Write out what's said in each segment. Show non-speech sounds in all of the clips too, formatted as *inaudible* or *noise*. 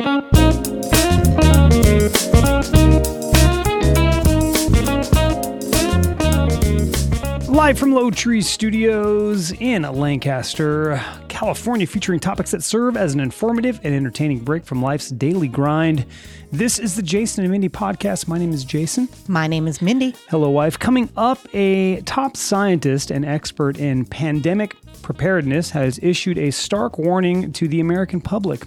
Live from Low Tree Studios in Lancaster, California, featuring topics that serve as an informative and entertaining break from life's daily grind. This is the Jason and Mindy podcast. My name is Jason. My name is Mindy. Hello, wife. Coming up, a top scientist and expert in pandemic preparedness has issued a stark warning to the American public.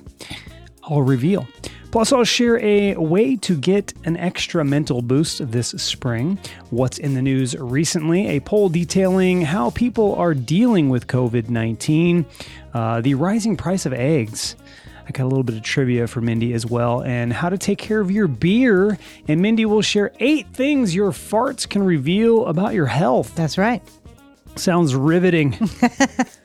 I'll reveal. Plus, I'll share a way to get an extra mental boost this spring. What's in the news recently? A poll detailing how people are dealing with COVID 19, uh, the rising price of eggs. I got a little bit of trivia for Mindy as well, and how to take care of your beer. And Mindy will share eight things your farts can reveal about your health. That's right. Sounds riveting. *laughs*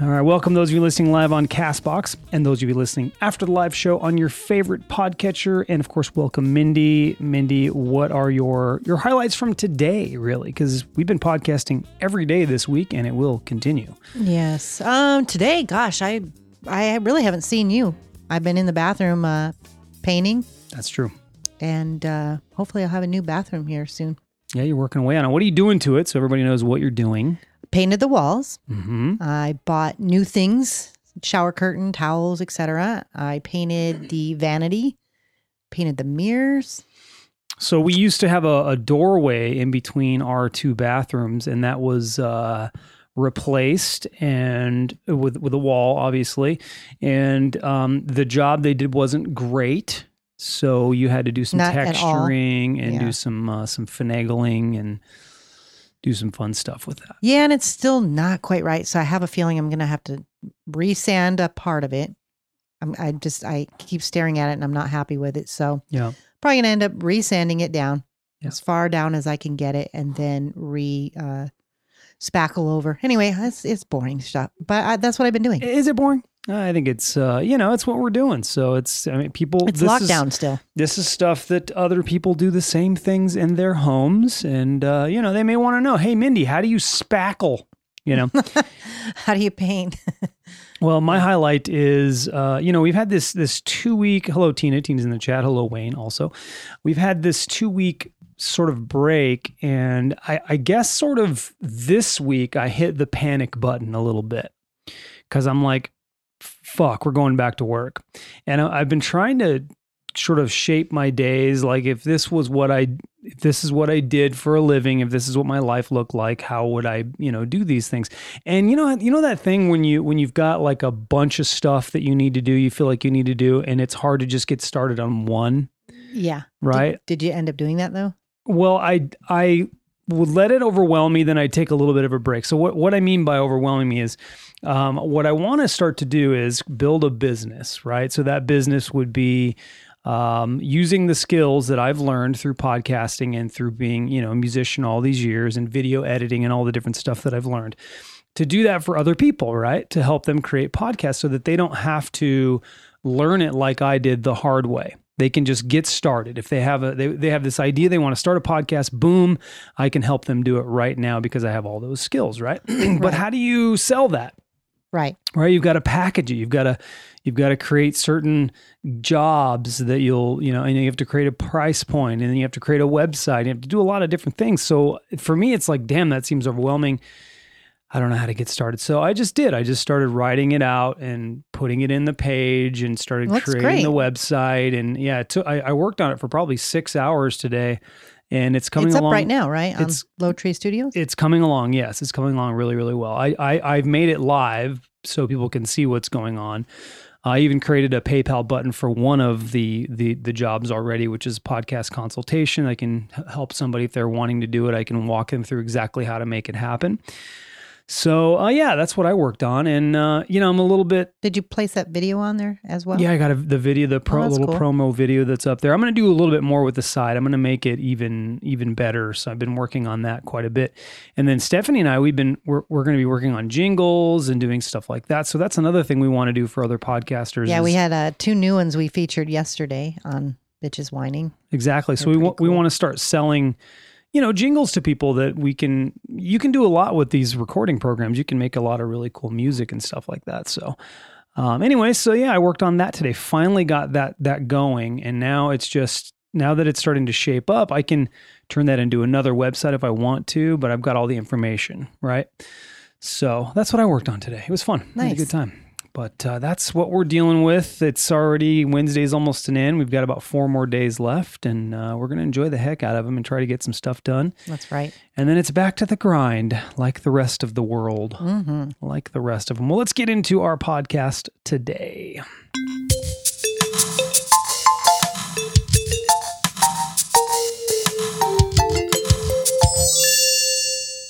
All right, welcome those of you listening live on Castbox and those of you listening after the live show on your favorite podcatcher. And of course, welcome Mindy. Mindy, what are your your highlights from today, really? Because we've been podcasting every day this week and it will continue. Yes. Um today, gosh, I I really haven't seen you. I've been in the bathroom uh painting That's true. and uh hopefully I'll have a new bathroom here soon. Yeah, you're working away on it. What are you doing to it so everybody knows what you're doing? Painted the walls. Mm-hmm. I bought new things, shower curtain, towels, etc. I painted the vanity, painted the mirrors. So we used to have a, a doorway in between our two bathrooms, and that was uh, replaced and with with a wall, obviously. And um, the job they did wasn't great, so you had to do some Not texturing and Yeah. do some uh, some finagling and do some fun stuff with that. Yeah, and it's still not quite right. So I have a feeling I'm going to have to resand a part of it. I'm, I just I keep staring at it and I'm not happy with it. So Yeah. probably going to end up resanding it down Yeah. as far down as I can get it, and then re uh, spackle over. Anyway, it's it's boring stuff, but I, that's what I've been doing. Is it boring? I think it's uh, you know it's what we're doing. So it's I mean people. It's this is- lockdown still. this is stuff that other people do the same things in their homes and uh, you know they may want to know hey mindy how do you spackle you know *laughs* How do you paint? *laughs* well my highlight is uh, you know we've had this this two week hello tina tina's in the chat hello wayne also we've had this two week sort of break and I, I guess sort of this week i hit the panic button a little bit because i'm like fuck we're going back to work and i've been trying to sort of shape my days like if this was what i if this is what i did for a living if this is what my life looked like how would i you know do these things and you know you know that thing when you when you've got like a bunch of stuff that you need to do you feel like you need to do and it's hard to just get started on one yeah. right Did, did you end up doing that though? well, I I would let it overwhelm me, then I take a little bit of a break. So what what I mean by overwhelming me is um, what I want to start to do is build a business, right? So that business would be um, using the skills that I've learned through podcasting and through being, you know, a musician all these years and video editing and all the different stuff that I've learned to do that for other people, right? To help them create podcasts so that they don't have to learn it like I did the hard way. They can just get started. If they have a they, they have this idea they want to start a podcast, boom, I can help them do it right now because I have all those skills, right? *clears throat* but how do you sell that? Right. right you've got to package it you've got to you've got to create certain jobs that you'll you know and you have to create a price point and then you have to create a website you have to do a lot of different things so for me it's like damn that seems overwhelming i don't know how to get started so i just did i just started writing it out and putting it in the page and started that's creating the website and yeah it took, I, I worked on it for probably six hours today and it's coming along. it's up right now, right? On it's- Low Tree Studios. it's coming along. Yes, it's coming along really, really well. I, I I've made it live so people can see what's going on. I even created a PayPal button for one of the the the jobs already, which is podcast consultation. I can help somebody if they're wanting to do it. I can walk them through exactly how to make it happen. So uh, yeah, that's what I worked on, and uh, you know I'm a little bit Did you place that video on there as well? yeah, I got a, the video, the pro, Oh, little cool. promo video that's up there. I'm going to do a little bit more with the side. I'm going to make it even even better. So I've been working on that quite a bit. And then Stephanie and I, we've been we're, we're going to be working on jingles and doing stuff like that. So that's another thing we want to do for other podcasters. Yeah, we had uh, two new ones we featured yesterday on Bitches Whining. exactly. So They're we pretty want we want to start selling. You know, jingles to people that we can. You can do a lot with these recording programs. You can make a lot of really cool music and stuff like that. So, Um, anyway, so yeah, I worked on that today. Finally got that that going, and now it's just now that it's starting to shape up, I can turn that into another website if I want to. But I've got all the information, right? So that's what I worked on today. It was fun. Nice. Had a good time. But uh, that's what we're dealing with. It's already Wednesday's almost an end. We've got about four more days left, and uh, we're going to enjoy the heck out of them and try to get some stuff done. That's right. And then it's back to the grind, like the rest of the world, mm-hmm. like the rest of them. Well, let's get into our podcast today.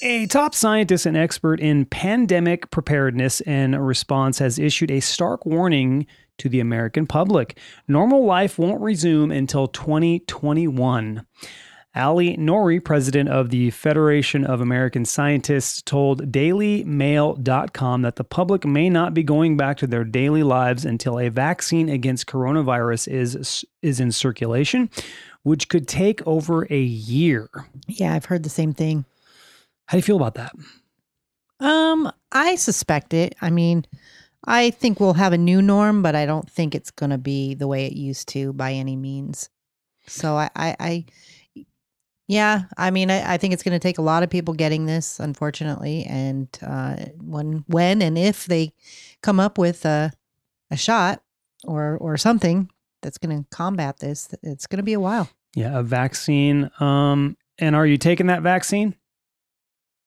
A top scientist and expert in pandemic preparedness and response has issued a stark warning to the American public. Normal life won't resume until 2021. Ali Nouri, president of the Federation of American Scientists, told DailyMail.com that the public may not be going back to their daily lives until a vaccine against coronavirus is, is in circulation, which could take over a year. Yeah, I've heard the same thing. How do you feel about that? Um, I suspect it. I mean, I think we'll have a new norm, but I don't think it's going to be the way it used to by any means. So I, I, I yeah, I mean, I, I think it's going to take a lot of people getting this, unfortunately, and uh, when, when, and if they come up with a, a shot or or something that's going to combat this, it's going to be a while. Yeah, a vaccine. Um, and are you taking that vaccine?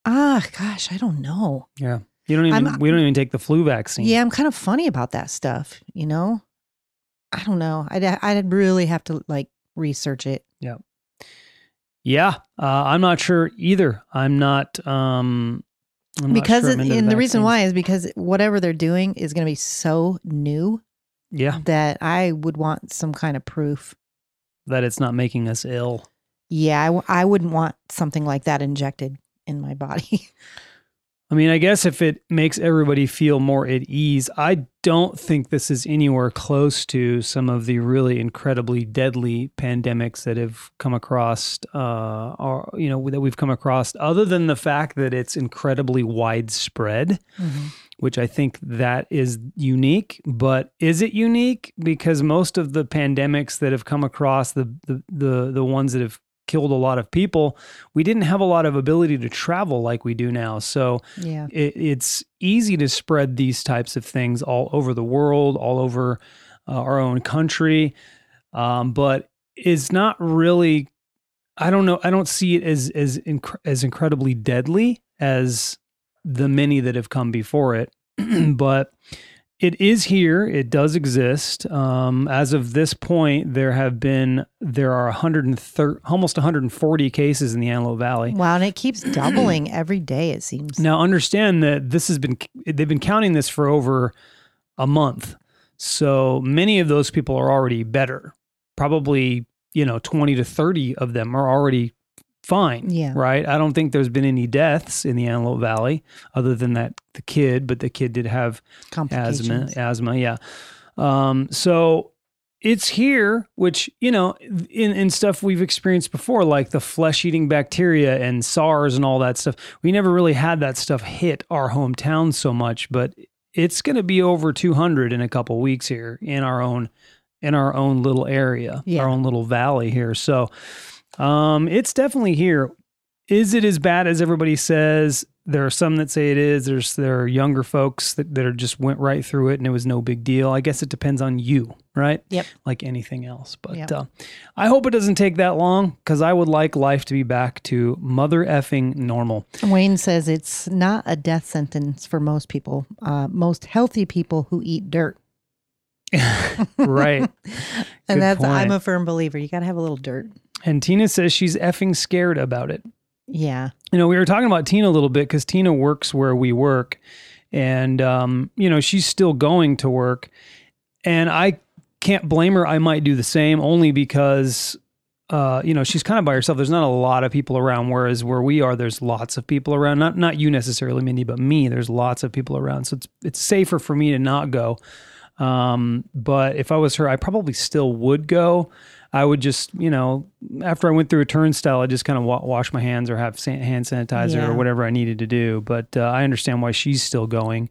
Ah, gosh, I don't know. Yeah. You don't even, I'm, we don't even take the flu vaccine. Yeah, I'm kind of funny about that stuff, you know? I don't know. I'd, I'd really have to like research it. Yeah. Yeah. Uh, I'm not sure either. I'm not, um, I'm because sure it, and the, the reason why is because whatever they're doing is going to be so new. Yeah. That I would want some kind of proof that it's not making us ill. Yeah, I w- I wouldn't want something like that injected in my body. *laughs* I mean, I guess if it makes everybody feel more at ease, I don't think this is anywhere close to some of the really incredibly deadly pandemics that have come across, uh, or you know, that we've come across. Other than the fact that it's incredibly widespread, mm-hmm. which I think that is unique. But is it unique? Because most of the pandemics that have come across, the the the, the ones that have killed a lot of people, we didn't have a lot of ability to travel like we do now. So yeah. it, it's easy to spread these types of things all over the world, all over uh, our own country. Um, but it's not really, I don't know, I don't see it as, as, inc- as incredibly deadly as the many that have come before it. *clears throat* but it is here. It does exist. Um, as of this point, there have been there are 130, almost 140 cases in the Antelope Valley. Wow, and it keeps *clears throat* doubling every day. It seems. Now, understand that this has been they've been counting this for over a month, so many of those people are already better. Probably, you know, 20 to 30 of them are already fine. Yeah. Right. I don't think there's been any deaths in the Antelope Valley other than that the kid, but the kid did have asthma. Asthma. Yeah. Um, so it's here, which, you know, in, in stuff we've experienced before, like the flesh eating bacteria and SARS and all that stuff. We never really had that stuff hit our hometown so much, but it's going to be over 200 in a couple weeks here in our own in our own little area, yeah. our own little valley here. So, um, it's definitely here. Is it as bad as everybody says? There are some that say it is. There's there are younger folks that, that are just went right through it and it was no big deal. I guess it depends on you, right? Yep. Like anything else. But yep. uh, I hope it doesn't take that long because I would like life to be back to mother effing normal. Wayne says it's not a death sentence for most people. Uh, most healthy people who eat dirt. Right. *laughs* and Good that's point. I'm a firm believer. You got to have a little dirt. And Tina says she's effing scared about it. Yeah. You know, we were talking about Tina a little bit because Tina works where we work. And, um, you know, she's still going to work. And I can't blame her. I might do the same only because, uh, you know, she's kind of by herself. There's not a lot of people around. Whereas where we are, there's lots of people around. Not not you necessarily, Mindy, but me. There's lots of people around. So it's it's safer for me to not go. Um, but if I was her, I probably still would go. I would just, you know, after I went through a turnstile, I just kind of wa- wash my hands or have hand sanitizer yeah. or whatever I needed to do. But uh, I understand why she's still going.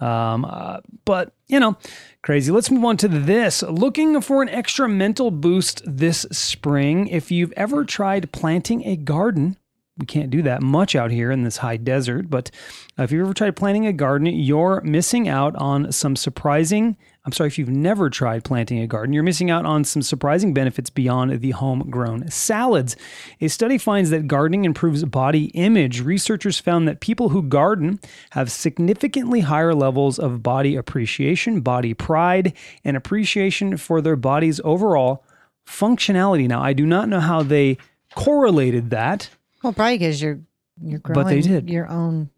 Um, uh, but, you know, crazy. Let's move on to this. Looking for an extra mental boost this spring. If you've ever tried planting a garden, we can't do that much out here in this high desert. But uh, if you've ever tried planting a garden, you're missing out on some surprising. I'm sorry, if you've never tried planting a garden, you're missing out on some surprising benefits beyond the homegrown salads. A study finds that gardening improves body image. Researchers found that people who garden have significantly higher levels of body appreciation, body pride, and appreciation for their body's overall functionality. Now, I do not know how they correlated that Well, probably because you're you're growing But they did. your own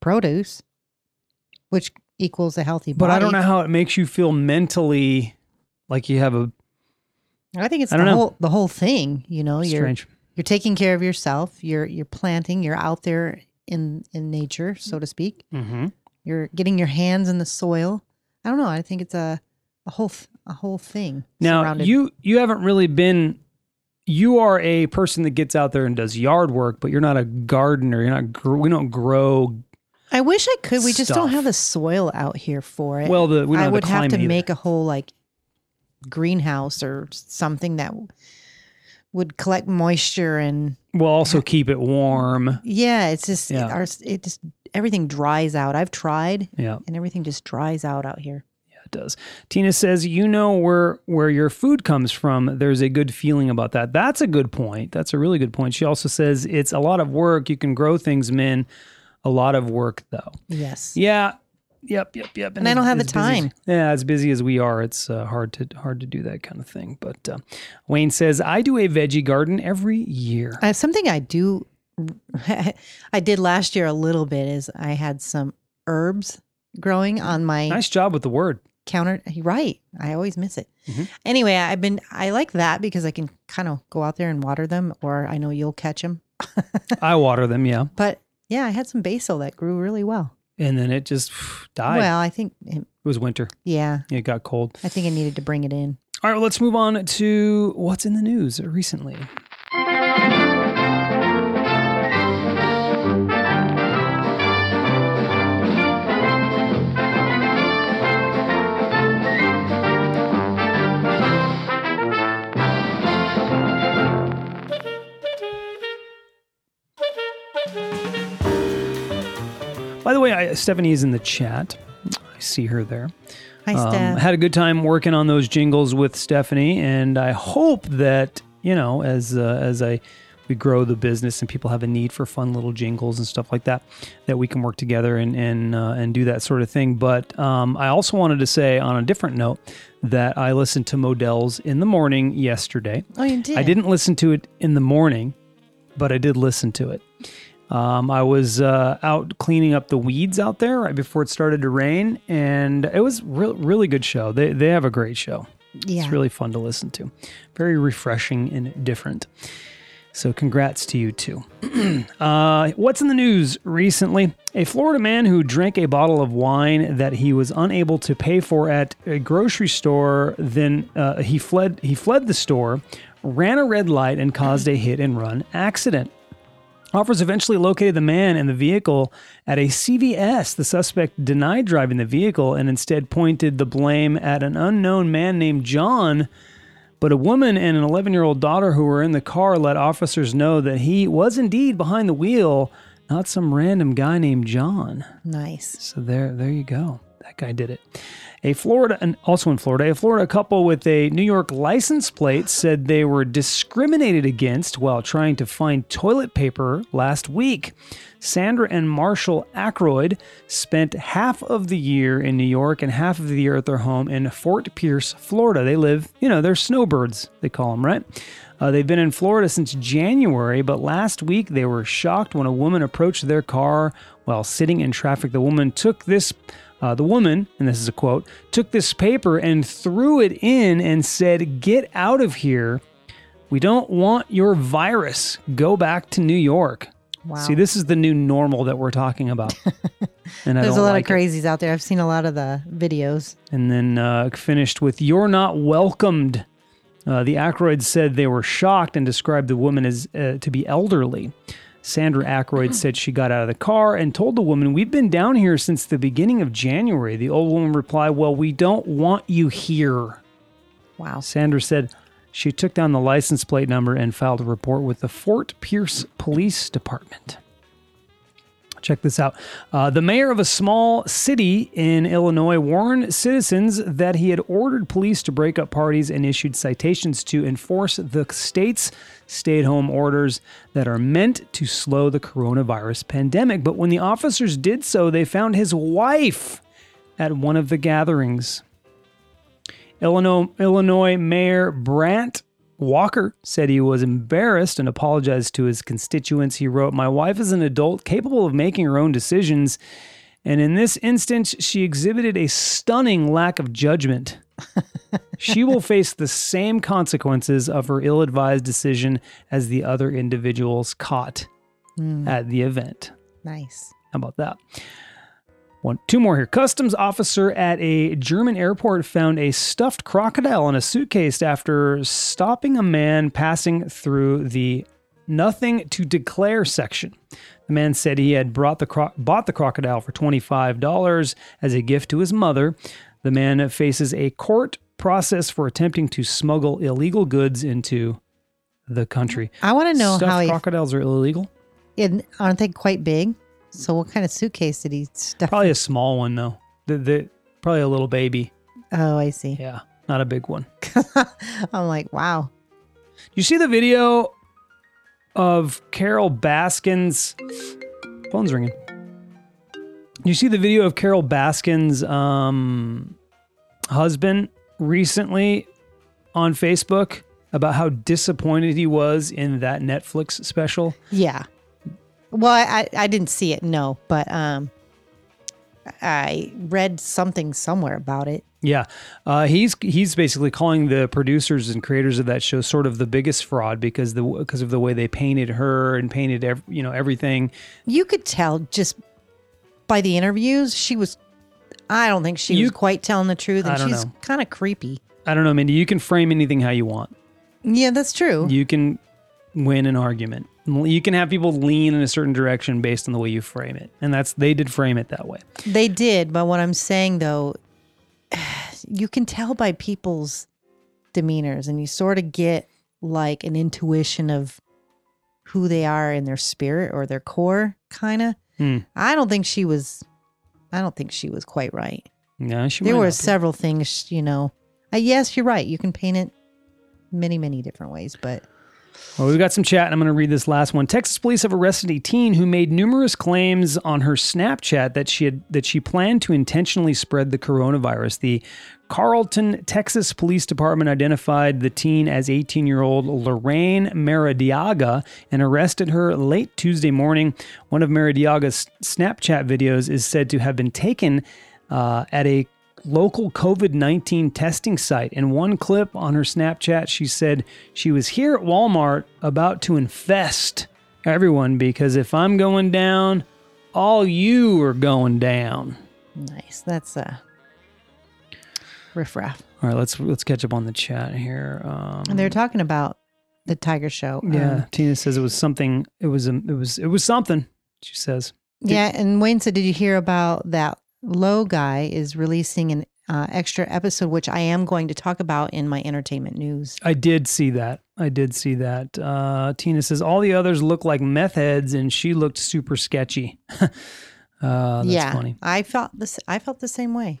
produce, which equals a healthy body. But I don't know how it makes you feel mentally like you have a I think it's I the don't know. whole the whole thing. You know, you're strange. you're taking care of yourself. You're you're planting. You're out there in in nature, so to speak. Mm-hmm. You're getting your hands in the soil. I don't know. I think it's a a whole a whole thing. Now surrounded- you you haven't really been. You are a person that gets out there and does yard work, but you're not a gardener. You're not. gr- We don't grow. I wish I could. We just don't have the soil out here for it. Well, the we don't I would the have to either. make a whole like greenhouse or something that would collect moisture and We'll also keep it warm. yeah, it's just Yeah. It, our, it just everything dries out. I've tried Yeah, and everything just dries out out here. Does. Tina says, "You know where where your food comes from. There's a good feeling about that. That's a good point. That's a really good point." She also says, "It's a lot of work. You can grow things, men. A lot of work, though." Yes. Yeah. Yep, yep, yep. And I don't have the busy as- time. yeah, as busy as we are, it's uh, hard to hard to do that kind of thing. But uh, Wayne says I do a veggie garden every year. Something I do, *laughs* I did last year a little bit is I had some herbs growing on my Nice job with the word. Counter. Right. I always miss it. Mhm. Anyway, I've been, I like that because I can kind of go out there and water them, or I know you'll catch them. *laughs* I water them, yeah, But yeah, I had some basil that grew really well. and then it just died. Well, I think, it, it was winter. yeah, It got cold. I think I needed to bring it in. All right, well, let's move on to what's in the news recently. By the way, I, Stephanie is in the chat. I see her there. Hi, Um, Steph. had a good time working on those jingles with Stephanie, and I hope that you know, as uh, as I we grow the business and people have a need for fun little jingles and stuff like that, that we can work together and and uh, and do that sort of thing. But um, I also wanted to say on a different note that I listened to Modell's in the morning yesterday. oh, you did? I didn't listen to it in the morning, but I did listen to it. Um, I was uh, out cleaning up the weeds out there right before it started to rain, and it was re- really good show. They they have a great show. Yeah. It's really fun to listen to, very refreshing and different. So congrats to you too. *clears throat* uh, what's in the news recently? A Florida man who drank a bottle of wine that he was unable to pay for at a grocery store. Then uh, he fled. He fled the store, ran a red light, and caused a hit and run accident. Offers eventually located the man and the vehicle at a CVS. The suspect denied driving the vehicle and instead pointed the blame at an unknown man named John. But a woman and an 11 year old daughter who were in the car let officers know that he was indeed behind the wheel, not some random guy named John. Nice. So there, there you go. That guy did it. A Florida, and also in Florida, a Florida couple with a New York license plate said they were discriminated against while trying to find toilet paper last week. Sandra and Marshall Ackroyd spent half of the year in New York and half of the year at their home in Fort Pierce, Florida. They live, you know, they're snowbirds, they call them, right? Uh, they've been in Florida since January, but last week they were shocked when a woman approached their car while sitting in traffic. The woman took this, uh, the woman, and this is a quote, took this paper and threw it in and said, Get out of here. We don't want your virus. Go back to New York. Wow. See, this is the new normal that we're talking about. *laughs* and There's a lot like of it. crazies out there. I've seen a lot of the videos. And then uh, finished with "You're not welcomed." Uh, the Ackroyds said they were shocked and described the woman as uh, to be elderly. Sandra Ackroyd said she got out of the car and told the woman, We've been down here since the beginning of January. The old woman replied, Well, we don't want you here. Wow. Sandra said she took down the license plate number and filed a report with the Fort Pierce Police Department. Check this out. Uh, the mayor of a small city in Illinois warned citizens that he had ordered police to break up parties and issued citations to enforce the state's stay at home orders that are meant to slow the coronavirus pandemic. But when the officers did so, they found his wife at one of the gatherings. Illinois, Illinois Mayor Brant Walker said he was embarrassed and apologized to his constituents. He wrote, My wife is an adult capable of making her own decisions. And in this instance, she exhibited a stunning lack of judgment. *laughs* she will face the same consequences of her ill advised decision as the other individuals caught hmm. at the event. Nice. How about that? One, two more here. Customs officer at a German airport found a stuffed crocodile in a suitcase after stopping a man passing through the nothing to declare section. The man said he had brought the cro- bought the crocodile for $25 as a gift to his mother. The man faces a court process for attempting to smuggle illegal goods into the country. I want to know Stuffed how he. crocodiles are illegal? and aren't they quite big? So what kind of suitcase did he stuff? Probably a small one though. The, the probably a little baby. Oh, I see. Yeah, not a big one. *laughs* I'm like, wow. You see the video of Carole Baskin's phone's ringing. You see the video of Carole Baskin's um, husband recently on Facebook about how disappointed he was in that Netflix special. Yeah. Well, I, I didn't see it, no, but um, I read something somewhere about it. Yeah, uh, he's he's basically calling the producers and creators of that show sort of the biggest fraud because the because of the way they painted her and painted ev- you know everything. You could tell just by the interviews she was. I don't think she You- was quite telling the truth, and she's kind of creepy. I don't know, Mindy. You can frame anything how you want. Yeah, that's true. You can win an argument. You can have people lean in a certain direction based on the way you frame it, and that's they did frame it that way. They did, but what I'm saying though, *sighs* you can tell by people's demeanors, and you sort of get like an intuition of who they are in their spirit or their core, kind of. Hmm. I don't think she was. I don't think she was quite right. Yeah, she there were not be. several things, you know. Uh, yes, you're right. You can paint it many, many different ways, but Well, we've got some chat, and I'm going to read this last one. Texas police have arrested a teen who made numerous claims on her Snapchat that she had that she planned to intentionally spread the coronavirus. The Carrollton, Texas Police Department identified the teen as 18-year-old Lorraine Maradiaga and arrested her late Tuesday morning. One of Maradiaga's Snapchat videos is said to have been taken uh, at a local COVID 19 testing site. In one clip on her Snapchat, she said she was here at Walmart about to infest everyone because if I'm going down, all you are going down. nice. That's uh, riffraff. All right, let's let's catch up on the chat here. Um, And they're talking about the Tiger Show. yeah, Um, Tina says it was something. It was a, it was it was something. She says. yeah. And Wayne said, Did you hear about that? Lowe guy is releasing an uh, extra episode, which I am going to talk about in my entertainment news. I did see that. I did see that. Uh, Tina says all the others look like meth heads, and she looked super sketchy. *laughs* uh, that's yeah, funny. I felt this. I felt the same way.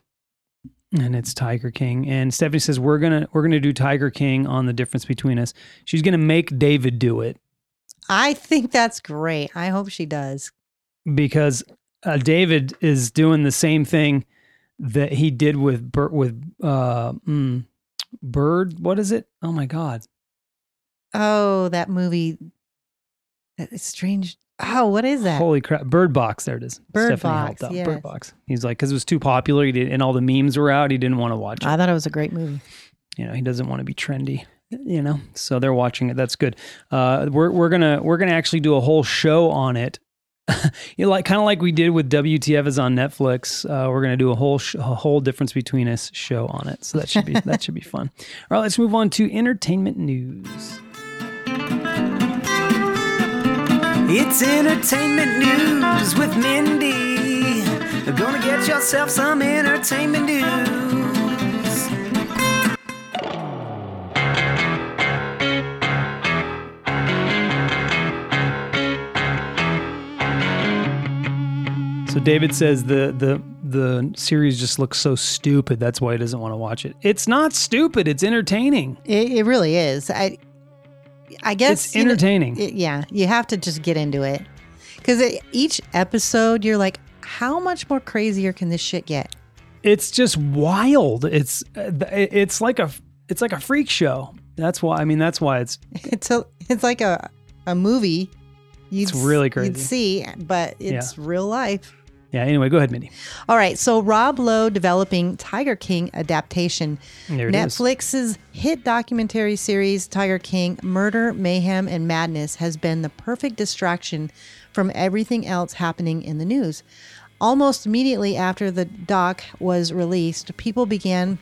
and it's Tiger King. And Stephanie says we're gonna we're gonna do Tiger King on the difference between us. She's gonna make David do it I think that's great. I hope she does. because uh, David is doing the same thing that he did with Bert with uh, mm, Bird. What is it? Oh my God! Oh, that movie. That strange. Oh, what is that? Holy crap! Bird Box. There it is. Bird Stephanie Box, helped yes. Bird Box. He's like because it was too popular. He did, and all the memes were out. He didn't want to watch it. I thought it was a great movie. you know he doesn't want to be trendy you know so they're watching it that's good uh we're, we're gonna we're gonna actually do a whole show on it *laughs* you know like kind of like we did with wtf is on netflix uh we're gonna do a whole sh- a whole difference between us show on it so that should be that should be fun all right let's move on to entertainment news It's entertainment news with Mindy. Gonna get yourself some entertainment news. So David says the the the series just looks so stupid. That's why he doesn't want to watch it. It's not stupid. It's entertaining. It, it really is. I I guess It's you know, entertaining. it- yeah, you have to just get into it because each episode you're like, how much more crazier can this shit get? it's just wild. It's uh, it's like a it's like a freak show. That's why I mean that's why it's *laughs* It's a it's like a a movie. You'd, It's really crazy. You'd see, but it's real life. Yeah. Anyway, go ahead, Mindy. All right, so Rob Lowe developing Tiger King adaptation. There it is. Netflix's hit documentary series Tiger King Murder, Mayhem, and Madness has been the perfect distraction from everything else happening in the news. Almost immediately after the doc was released, people began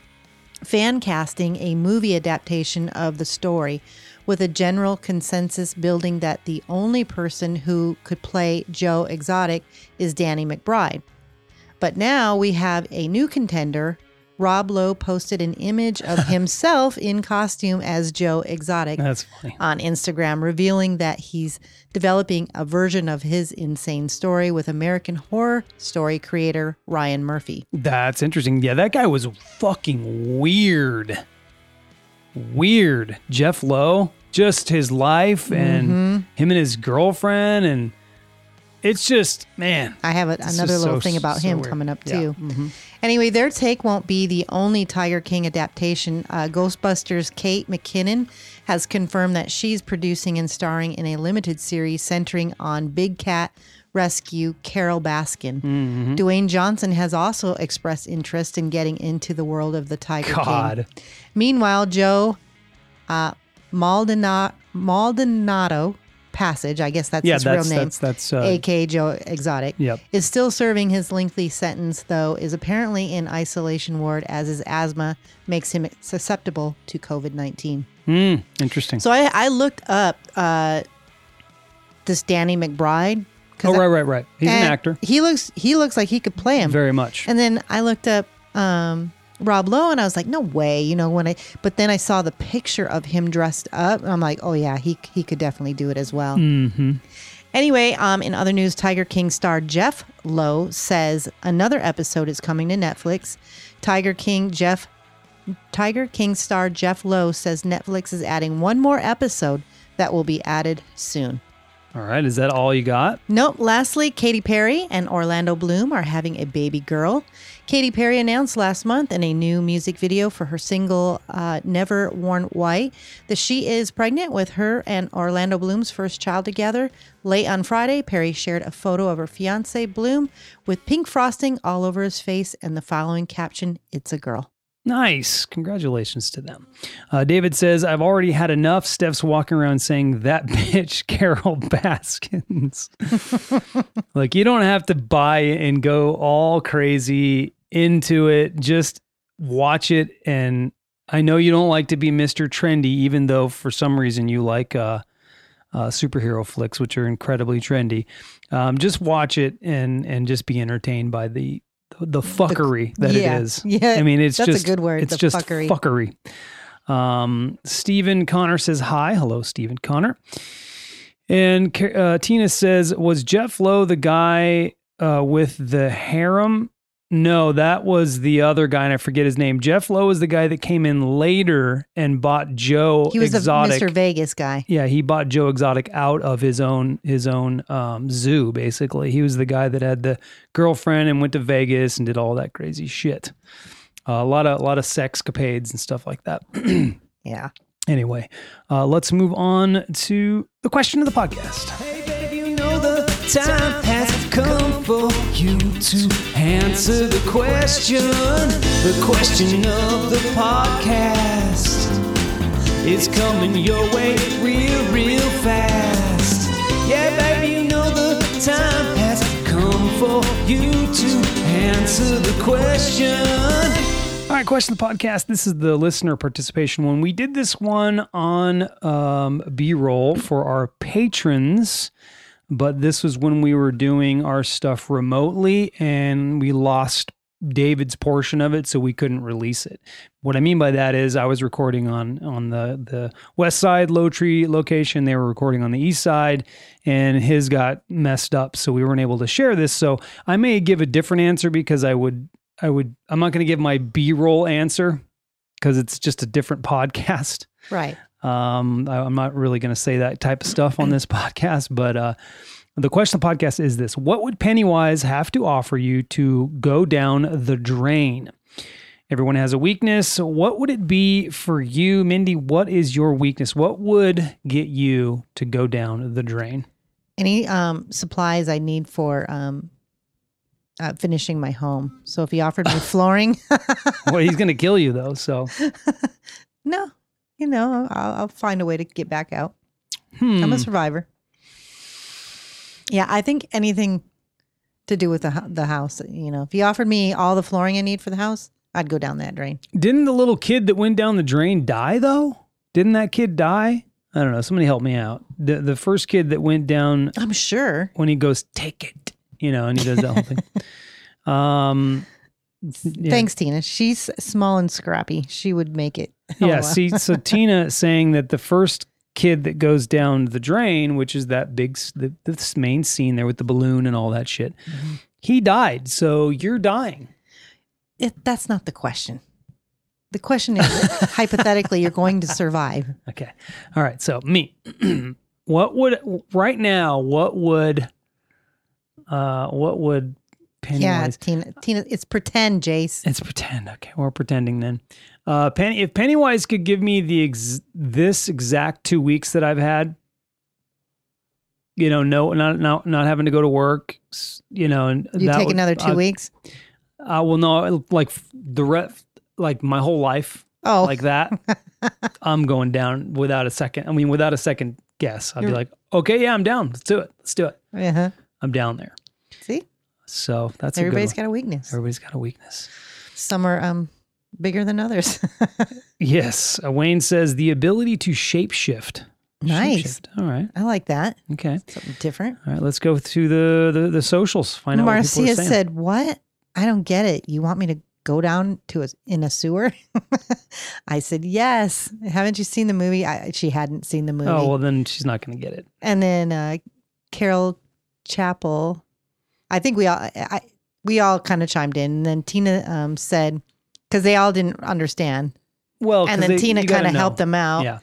fan casting a movie adaptation of the story, with a general consensus building that the only person who could play Joe Exotic is Danny McBride. But now we have a new contender. Rob Lowe posted an image of *laughs* himself in costume as Joe Exotic on Instagram, revealing that he's developing a version of his insane story with American Horror Story creator Ryan Murphy. That's interesting. Yeah, that guy was fucking weird. Weird. Jeff Lowe, just his life and Mm-hmm. him and his girlfriend and it's just man. I have a, another little so- thing about so him weird. coming up Yeah. Mm-hmm. too. Anyway, their take won't be the only Tiger King adaptation. Uh, Ghostbusters Kate McKinnon has confirmed that she's producing and starring in a limited series centering on Big Cat Rescue Carole Baskin. Mm-hmm. Dwayne Johnson has also expressed interest in getting into the world of the Tiger King. God. Meanwhile, Joe uh, Maldonado, Maldonado Passage, I guess that's Yeah, his that's real name, that's that's uh, aka Joe Exotic, Yep. is still serving his lengthy sentence, though is apparently in isolation ward as his asthma makes him susceptible to COVID 19. hmm, interesting. So I, I looked up uh, this Danny McBride. Oh I- right, right, right. He's an actor. He looks he looks like he could play him. Very much. And then I looked up um, Rob Lowe and I was like, no way, you know, when I, but then I saw the picture of him dressed up. And I'm like, oh yeah, he, he could definitely do it as well. Mm-hmm. Anyway, um, in other news, Tiger King star Jeff Lowe says another episode is coming to Netflix. Tiger King Jeff, Tiger King star Jeff Lowe says Netflix is adding one more episode that will be added soon. All right. Is that all you got? Nope. Lastly, Katy Perry and Orlando Bloom are having a baby girl. Katy Perry announced last month in a new music video for her single uh, Never Worn White that she is pregnant with her and Orlando Bloom's first child together. Late on Friday, Perry shared a photo of her fiance Bloom with pink frosting all over his face and the following caption It's a girl. Nice. Congratulations to them. Uh, David says, I've already had enough. Steph's walking around saying, that *laughs* bitch, Carole Baskins. *laughs* like, you don't have to buy and go all crazy into it. Just watch it. And I know you don't like to be Mr. Trendy, even though for some reason you like uh, uh, superhero flicks, which are incredibly trendy. Um, just watch it and and just be entertained by the the fuckery that yeah, it is. yeah, I mean, it's that's a good word, It's the just fuckery. fuckery. Um, Stephen Connor says hi. Hello, Stephen Connor. And uh, Tina says, was Jeff Lowe the guy uh, with the harem? No, that was the other guy, and I forget his name. Jeff Lowe was the guy that came in later and bought Joe He was Exotic. the Mr. Vegas guy. Yeah, he bought Joe Exotic out of his own his own um, zoo. Basically, he was the guy that had the girlfriend and went to Vegas and did all that crazy shit. Uh, a lot of a lot of sexcapades and stuff like that. *clears throat* Yeah. anyway, uh, let's move on to the question of the podcast. Hey, babe, you know the time has come for you to answer the question. The question of the podcast is coming your way real, real fast. Yeah, baby, you know the time has come for you to answer the question. All right, question the podcast. This is the listener participation one. We did this one on um, B roll for our patrons. But this was when we were doing our stuff remotely and we lost David's portion of it, so we couldn't release it. What I mean by that is I was recording on on the the west side Low Tree location. They were recording on the east side, and his got messed up, so we weren't able to share this. So I may give a different answer because I would I would I'm not going to give my B roll answer because it's just a different *laughs* podcast. Right. Um, I, I'm not really going to say that type of stuff on this *laughs* podcast, but uh, the question of the podcast is this: What would Pennywise have to offer you to go down the drain? Everyone has a weakness. What would it be for you, Mindy? What is your weakness? What would get you to go down the drain? Any um, supplies I need for um, uh, finishing my home. So if he offered me *laughs* flooring, *laughs* well, he's going to kill you though. So, no, you know, I'll, I'll find a way to get back out. hmm. I'm a survivor. Yeah, I think anything to do with the the house. You know, if he offered me all the flooring I need for the house, I'd go down that drain. Didn't the little kid that went down the drain die though? Didn't that kid die? I don't know. Somebody help me out. The the first kid that went down I'm sure. when he goes, take it, you know, and he does that whole thing. *laughs* Um, yeah. Thanks, Tina. She's small and scrappy. She would make it. *laughs* yeah. Oh, See, so *laughs* Tina saying that the first kid that goes down the drain, which is that big, the, this main scene there with the balloon and all that shit, Mm-hmm. he died. So you're dying. it, that's not the question. The question is *laughs* hypothetically, you're going to survive. Okay. All right. So me, *clears throat* what would right now? What would, uh, what would Pennywise? Yeah, Tina. Tina, it's pretend, Jace. It's pretend. Okay, we're pretending then. Uh, Penny, if Pennywise could give me the ex- this exact two weeks that I've had, you know, no, not not not having to go to work, you know, and You take would- another two I, weeks. I will know, like the rest, like my whole life, Oh, like that. *laughs* I'm going down without a second. I mean, without a second guess. I'd be You're- like, okay, yeah, I'm down. Let's do it. Let's do it. uh-huh. I'm down there. see, So that's everybody's a got a weakness. Everybody's got a weakness. Some are um bigger than others. *laughs* Yes. Uh, Wayne says the ability to shapeshift. Nice. Shapeshift. All right. I like that. Okay. Something different. All right. Let's go to the the, the socials. Find out what people are Marcia saying. said, "What? I don't get it. You want me to go down to a in a sewer?" *laughs* I said, "Yes." Haven't you seen the movie? I, she hadn't seen the movie. "Oh well, then she's not going to get it." And then uh, Carol Chapel, I think we all I, we all kind of chimed in. And then Tina um, said because they all didn't understand, Well, and then they- Tina kind of helped them out. Yeah.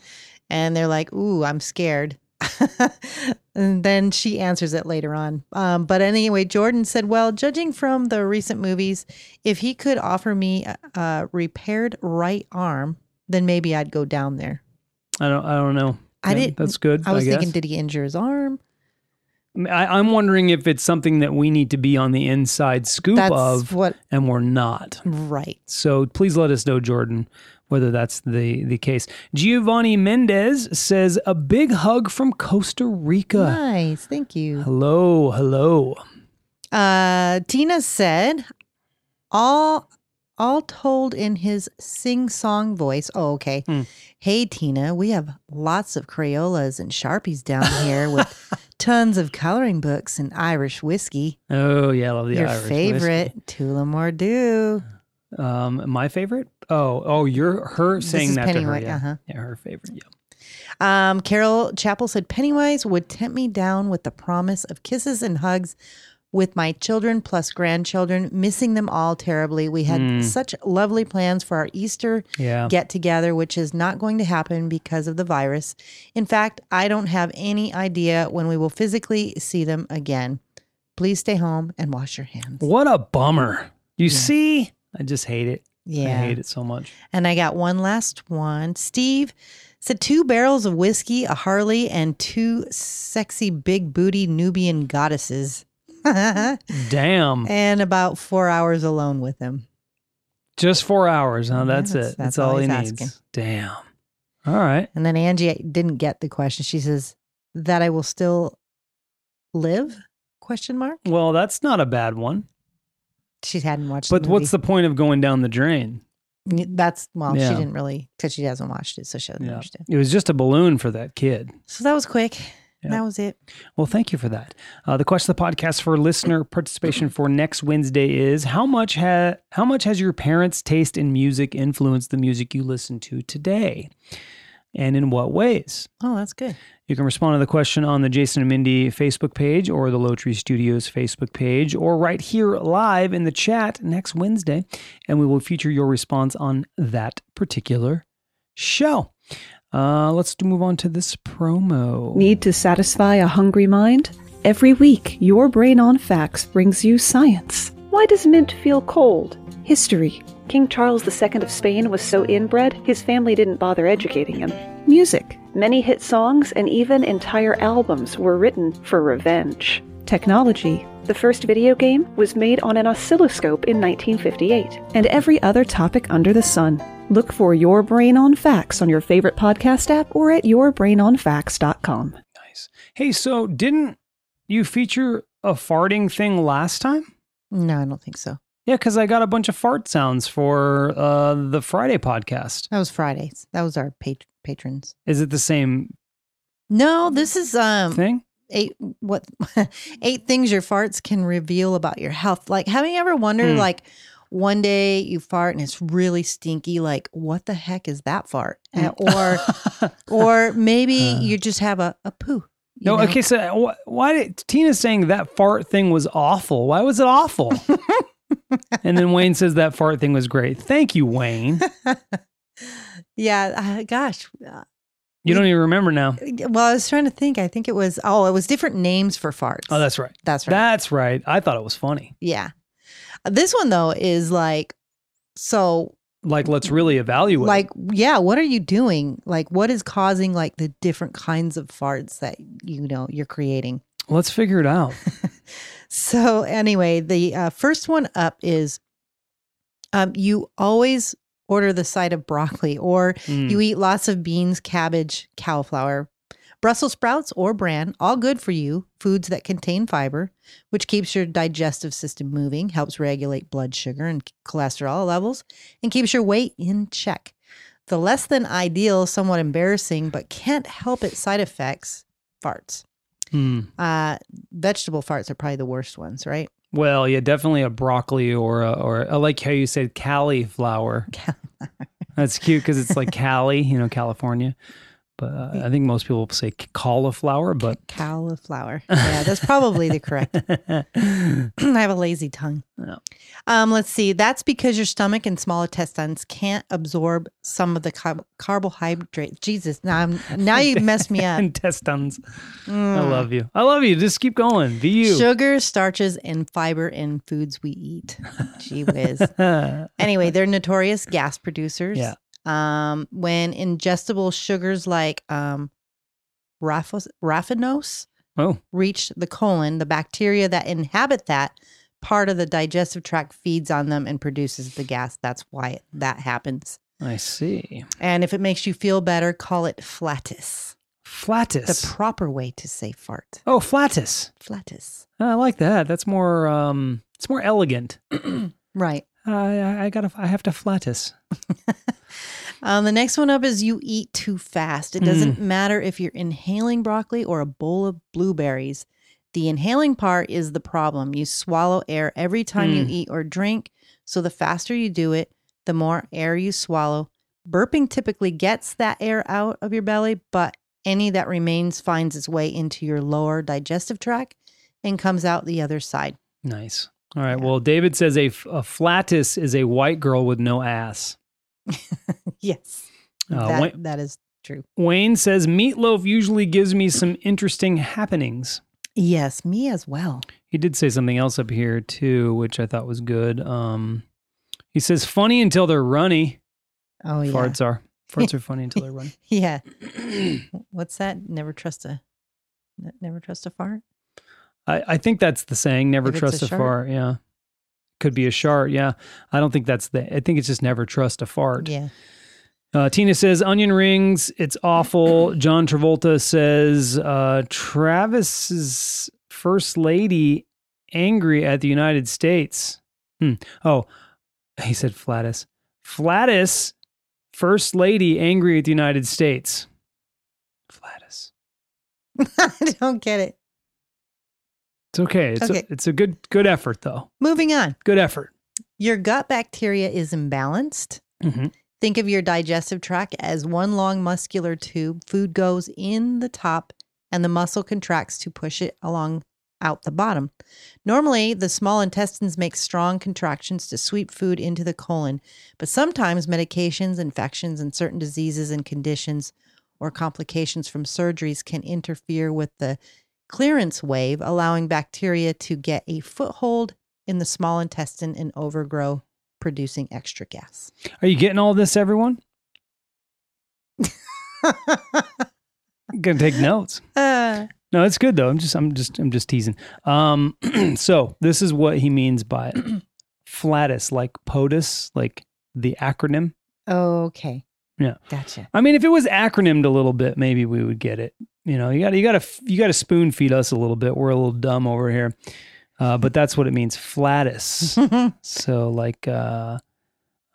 and they're like, "Ooh, I'm scared." *laughs* and then she answers it later on. Um, but anyway, Jordan said, "Well, judging from the recent movies, if he could offer me a, a repaired right arm, then maybe I'd go down there." I don't. I don't know. I Yeah, did. That's good. I was guess. thinking, did he injure his arm? I I'm wondering if it's something that we need to be on the inside scoop That's of, what. and we're not. Right. So please let us know, Jordan, whether that's the the case. Giovanni Mendez says a big hug from Costa Rica. Nice. Thank you. Hello, hello. Uh, Tina said, all all told in his sing song voice. Oh, okay. Hmm. Hey, Tina, we have lots of Crayolas and Sharpies down here with *laughs* tons of coloring books and Irish whiskey. Oh yeah, I love the Irish. Your Irish favorite, Tullamore Dew. whiskey. Um, my favorite. Oh, oh, you're her saying that to her. Yeah. uh-huh. yeah, her favorite. Yeah. Um, Carol Chappell said Pennywise would tempt me down with the promise of kisses and hugs with my children plus grandchildren, missing them all terribly. We had Mm. such lovely plans for our Easter Yeah. get together, which is not going to happen because of the virus. In fact, I don't have any idea when we will physically see them again. Please stay home and wash your hands. What a bummer. You Yeah. see? I just hate it. Yeah. I hate it so much. And I got one last one. Steve said two barrels of whiskey, a Harley, and two sexy big booty Nubian goddesses. *laughs* Damn. and about four hours alone with him. Just four hours, huh? Yeah, That's, that's- it. that's That's, all, all he needs. asking. Damn. All right. And then Angie didn't get the question. She says that I will still live? Question mark. Well, that's not a bad one. She hadn't watched. It. But the what's the point of going down the drain? That's well, Yeah. she didn't really because she hasn't watched it, so she doesn't Yeah. understand. It was just a balloon for that kid. So that was quick. Yep. That was it. Well, thank you for that. Uh, the question of the podcast for listener participation for next Wednesday is how much ha- how much has your parents' taste in music influenced the music you listen to today, and in what ways? Oh, that's good. You can respond to the question on the Jason and Mindy Facebook page or the Low Tree Studios Facebook page, or right here live in the chat next Wednesday, and we will feature your response on that particular show. Uh, let's move on to this promo. Need to satisfy a hungry mind? Every week, your brain on facts brings you science. Why does mint feel cold? History. King Charles II of Spain was so inbred, his family didn't bother educating him. Music. Many hit songs and even entire albums were written for revenge. Technology. The first video game was made on an oscilloscope in 1958. And every other topic under the sun. Look for Your Brain on Facts on your favorite podcast app or at yourbrainonfacts.com. Nice. Hey, so didn't you feature a farting thing last time? No, I don't think so. Yeah, because I got a bunch of fart sounds for uh, the Friday podcast. That was Fridays. That was our pat- patrons. Is it the same No, this is um thing? Eight what *laughs* eight things your farts can reveal about your health. Like, have you ever wondered Hmm. like one day you fart and it's really stinky? Like, what the heck is that fart? Uh, or *laughs* or maybe Uh. you just have a, a poo. no, know? okay. So wh- why did Tina's saying that fart thing was awful? Why was it awful? *laughs* and then Wayne says that fart thing was great. Thank you, Wayne. Yeah, uh, gosh. Uh, You don't even remember now. Well, I was trying to think. I think it was oh, it was different names for farts. Oh, that's right. that's right. That's right. I thought it was funny. yeah. This one though is like so Like, let's really evaluate. like yeah, what are you doing? Like what is causing like the different kinds of farts that you know you're creating? let's figure it out. *laughs* So anyway, the uh, first one up is um, you always order the side of broccoli, or Mm. you eat lots of beans, cabbage, cauliflower, Brussels sprouts, or bran. All good for you. Foods that contain fiber, which keeps your digestive system moving, helps regulate blood sugar and cholesterol levels, and keeps your weight in check. The less than ideal, somewhat embarrassing, but can't help it side effects farts. Mm. Uh, vegetable farts are probably the worst ones, right? Well, yeah, definitely a broccoli or a, or I like how you said cauliflower. *laughs* That's cute because it's like Cali, you know, California. But uh, I think most people say cauliflower, but *laughs* Cauliflower. Yeah, that's probably the correct. *laughs* *clears throat* I have a lazy tongue. Yeah. Um, let's see. That's because your stomach and small intestines can't absorb some of the car- carbohydrates. Jesus, now I'm, now you *laughs* messed me up. intestines. I Mm. love you. I love you. Just keep going. Be you. Sugar, starches, and fiber in foods we eat. Gee whiz. anyway, they're notorious gas producers. Yeah. Um, when ingestible sugars like um, raffinose oh, reach the colon, the bacteria that inhabit that part of the digestive tract feeds on them and produces the gas. That's why that happens. I see. And if it makes you feel better, call it flatus. Flatus. The proper way to say fart. oh, flatus. Flatus. I like that. That's more. Um, it's more elegant. *clears throat* Right. I I, I gotta. I have to flatus. *laughs* Um, the next one up is you eat too fast. It doesn't matter if you're inhaling broccoli or a bowl of blueberries. The inhaling part is the problem. You swallow air every time you Mm. eat or drink. So the faster you do it, the more air you swallow. Burping typically gets that air out of your belly, but any that remains finds its way into your lower digestive tract and comes out the other side. Nice. All right. Yeah. Well, David says a, a flatus is a white girl with no ass. *laughs* Yes. Uh, that, Wayne- that is true. Wayne says meatloaf usually gives me some interesting happenings. Yes, me as well. He did say something else up here too, which I thought was good. Um, he says funny until they're runny. Oh, yeah. Farts are farts are funny until they're *laughs* runny. Yeah. *clears throat* What's that? Never trust a never trust a fart. I, I think that's the saying. Never If trust a a, fart. Yeah, could be a shart. Yeah, I don't think that's the. I think it's just never trust a fart. Yeah. Uh, Tina says onion rings. It's awful. John Travolta says uh, Travis's first lady angry at the United States. Hmm. Oh, he said Flatus. Flatus, first lady angry at the United States. Flatus. *laughs* I don't get it. It's okay. It's Okay. A, it's a good good effort though. Moving on. Good effort. Your gut bacteria is imbalanced. hmm Think of your digestive tract as one long muscular tube. Food goes in the top and the muscle contracts to push it along out the bottom. Normally, the small intestines make strong contractions to sweep food into the colon, but sometimes medications, infections, and certain diseases and conditions or complications from surgeries can interfere with the clearance wave, allowing bacteria to get a foothold in the small intestine and overgrow, producing extra gas. Are you getting all this, everyone? I'm *laughs* Gonna take notes. Uh, No, it's good though. I'm just I'm just I'm just teasing. Um *clears throat* so this is what he means by *clears throat* flatus, like POTUS, like the acronym. Okay. Yeah. Gotcha. I mean, if it was acronymed a little bit, maybe we would get it. You know, you got you got to you got to spoon feed us a little bit. We're a little dumb over here, uh, but that's what it means. Flatus. *laughs* so like, uh,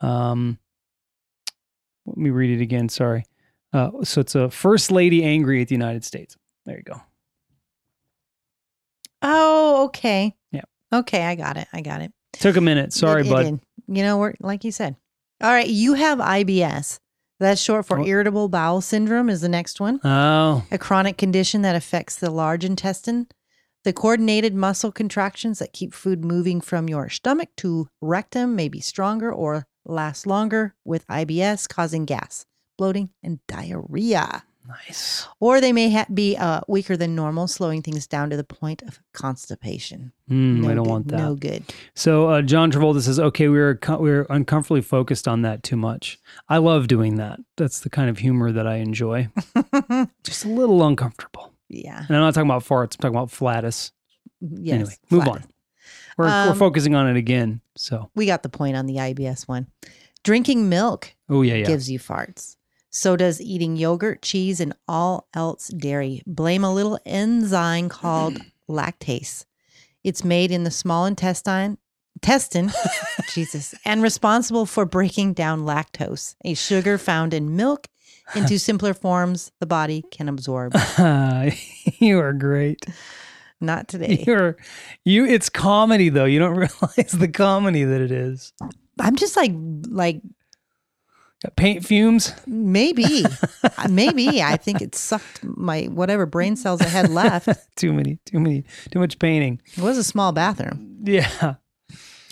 um, let me read it again. Sorry. Uh, so it's a first lady angry at the United States. There you go. oh, okay. Yeah. Okay, I got it. I got it. Took a minute. Sorry, It- it bud. did. You know, we're like you said. All right, you have IBS. That's short for Oh. irritable bowel syndrome. Is the next one Oh, a chronic condition that affects the large intestine? The coordinated muscle contractions that keep food moving from your stomach to rectum may be stronger or last longer with IBS, causing gas, bloating, and diarrhea. Nice. Or they may ha- be uh, weaker than normal, slowing things down to the point of constipation. Mm, no I don't good, want that. No good. So uh, John Travolta says, "Okay, we were co- we were uncomfortably focused on that too much. I love doing that. That's the kind of humor that I enjoy. *laughs* Just a little uncomfortable. yeah. And I'm not talking about farts. I'm talking about flatus. Yes. anyway, move flatus. on. We're we're Um, focusing on it again. So, We got the point on the IBS one. Drinking milk oh yeah, yeah. gives you farts. So does eating yogurt, cheese, and all else dairy. Blame a little enzyme called mm-hmm. lactase. It's made in the small intestine, intestine, *laughs* Jesus, and responsible for breaking down lactose, a sugar found in milk, into *laughs* simpler forms the body can absorb. *laughs* you are great. Not today. You're you. It's comedy though. You don't realize the comedy that it is. I'm just like, like Got paint fumes. maybe, *laughs* maybe. I think it sucked my whatever brain cells I had left. *laughs* Too many. Too many. Too much painting. It was a small bathroom. Yeah.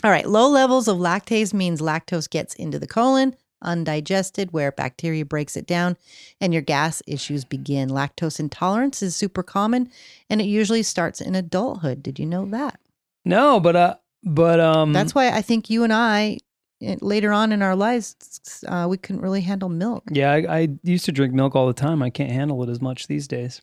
All right. Low levels of lactase means lactose gets into the colon undigested, where bacteria breaks it down, and your gas issues begin. Lactose intolerance is super common, and it usually starts in adulthood. Did you know that? No, but uh, but um, That's why I think you and I, later on in our lives, uh, we couldn't really handle milk. Yeah, I, I used to drink milk all the time. I can't handle it as much these days.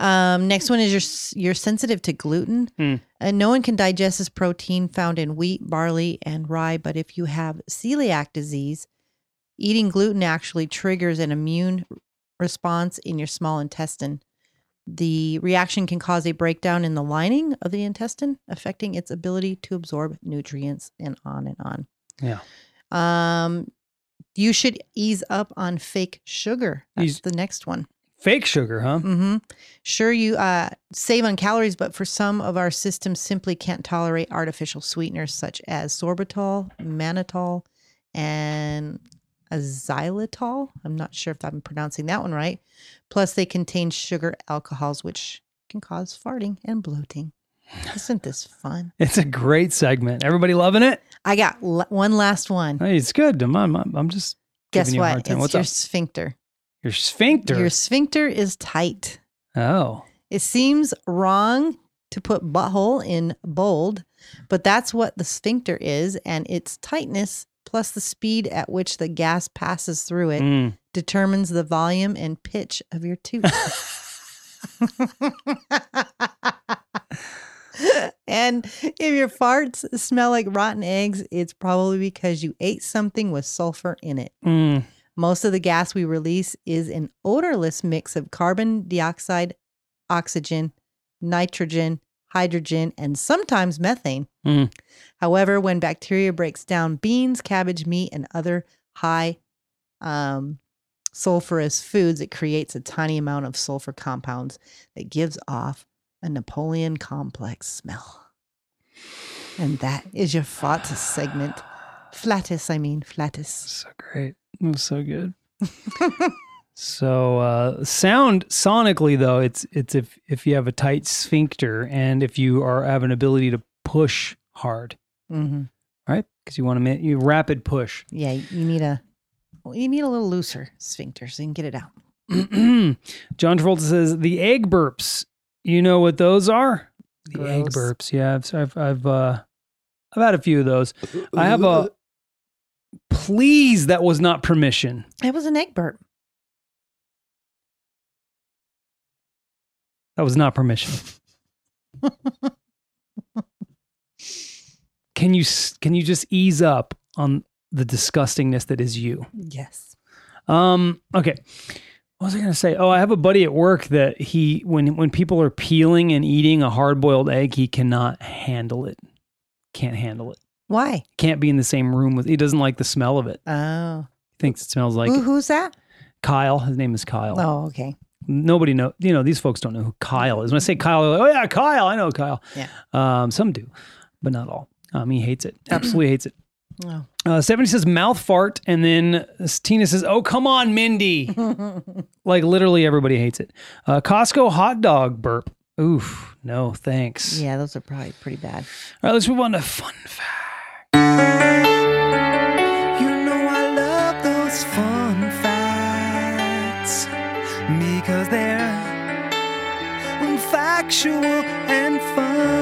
Um, next one is you're you're sensitive to gluten. Hmm. And no one can digest this protein found in wheat, barley, and rye. But if you have celiac disease, eating gluten actually triggers an immune response in your small intestine. The reaction can cause a breakdown in the lining of the intestine, affecting its ability to absorb nutrients, and on and on. Yeah. Um, you should ease up on fake sugar. That's Ease- the next one. Fake sugar, huh? Mm-hmm. Sure, you uh, save on calories, but for some of our systems, simply can't tolerate artificial sweeteners such as sorbitol, mannitol, and xylitol. I'm not sure if I'm pronouncing that one right. Plus, they contain sugar alcohols, which can cause farting and bloating. Isn't this fun? *laughs* It's a great segment. Everybody loving it? I got l- one last one. Hey, it's good. I'm, I'm, I'm just Guess giving you a hard what? It's What's your up? sphincter. Your sphincter. Your sphincter is tight. oh, It seems wrong to put butthole in bold, but that's what the sphincter is, and its tightness plus the speed at which the gas passes through it Mm. determines the volume and pitch of your tooth. *laughs* and if your farts smell like rotten eggs, it's probably because you ate something with sulfur in it. Mm. Most of the gas we release is an odorless mix of carbon dioxide, oxygen, nitrogen, hydrogen, and sometimes methane. Mm. However, when bacteria breaks down beans, cabbage, meat, and other high um, sulfurous foods, it creates a tiny amount of sulfur compounds that gives off a Napoleon complex smell. And that is your flatus segment. *sighs* Flatus, I mean, flatus. So great. It was so good. *laughs* so uh sound sonically though, it's it's if if you have a tight sphincter and if you are have an ability to push hard, mm-hmm. right? Because you want to make you rapid push. Yeah, you need a well, you need a little looser sphincter so you can get it out. *clears throat* John Travolta says the egg burps. You know what those are? The egg burps. Yeah, I've I've I've, uh, I've had a few of those. I have a. Please, that was not permission. It was an egg burp. That was not permission. *laughs* can you can you just ease up on the disgustingness that is you? Yes. Um. Okay. What was I gonna say? Oh, I have a buddy at work that he when when people are peeling and eating a hard boiled egg, he cannot handle it. Can't handle it. Why? Can't be in the same room with. He doesn't like the smell of it. Oh. He thinks it smells like Who, who's that? Kyle. His name is Kyle. Oh, okay. Nobody know. You know these folks don't know who Kyle is. When I say Kyle, they're like, oh yeah, Kyle. I know Kyle. Yeah. Um. Some do, but not all. Um. He hates it. Absolutely hates it. *clears throat* Oh. Uh, Stephanie says mouth fart, and then Tina says, "Oh come on, Mindy!" *laughs* like literally everybody hates it. Uh, Costco hot dog burp. Oof, no thanks. Yeah, those are probably pretty bad. All right, let's move on to fun fact. Factual and fun.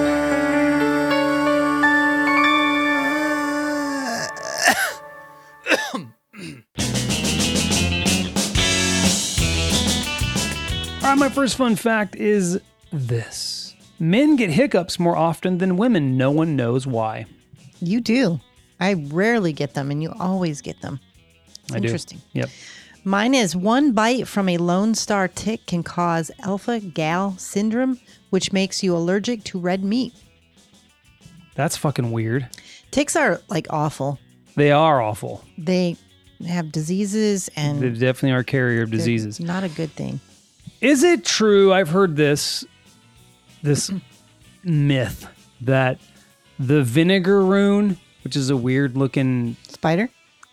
*coughs* All right, my first fun fact is this: men get hiccups more often than women. No one knows why. You do. I rarely get them, and you always get them. It's I do. interesting. Yep. Mine is one bite from a Lone Star tick can cause alpha gal syndrome, which makes you allergic to red meat. That's fucking weird. Ticks are like awful. They are awful. They have diseases and They definitely are carrier of they're diseases. Not a good thing. Is it true? I've heard this this myth that the vinegaroon, which is a weird looking Spider?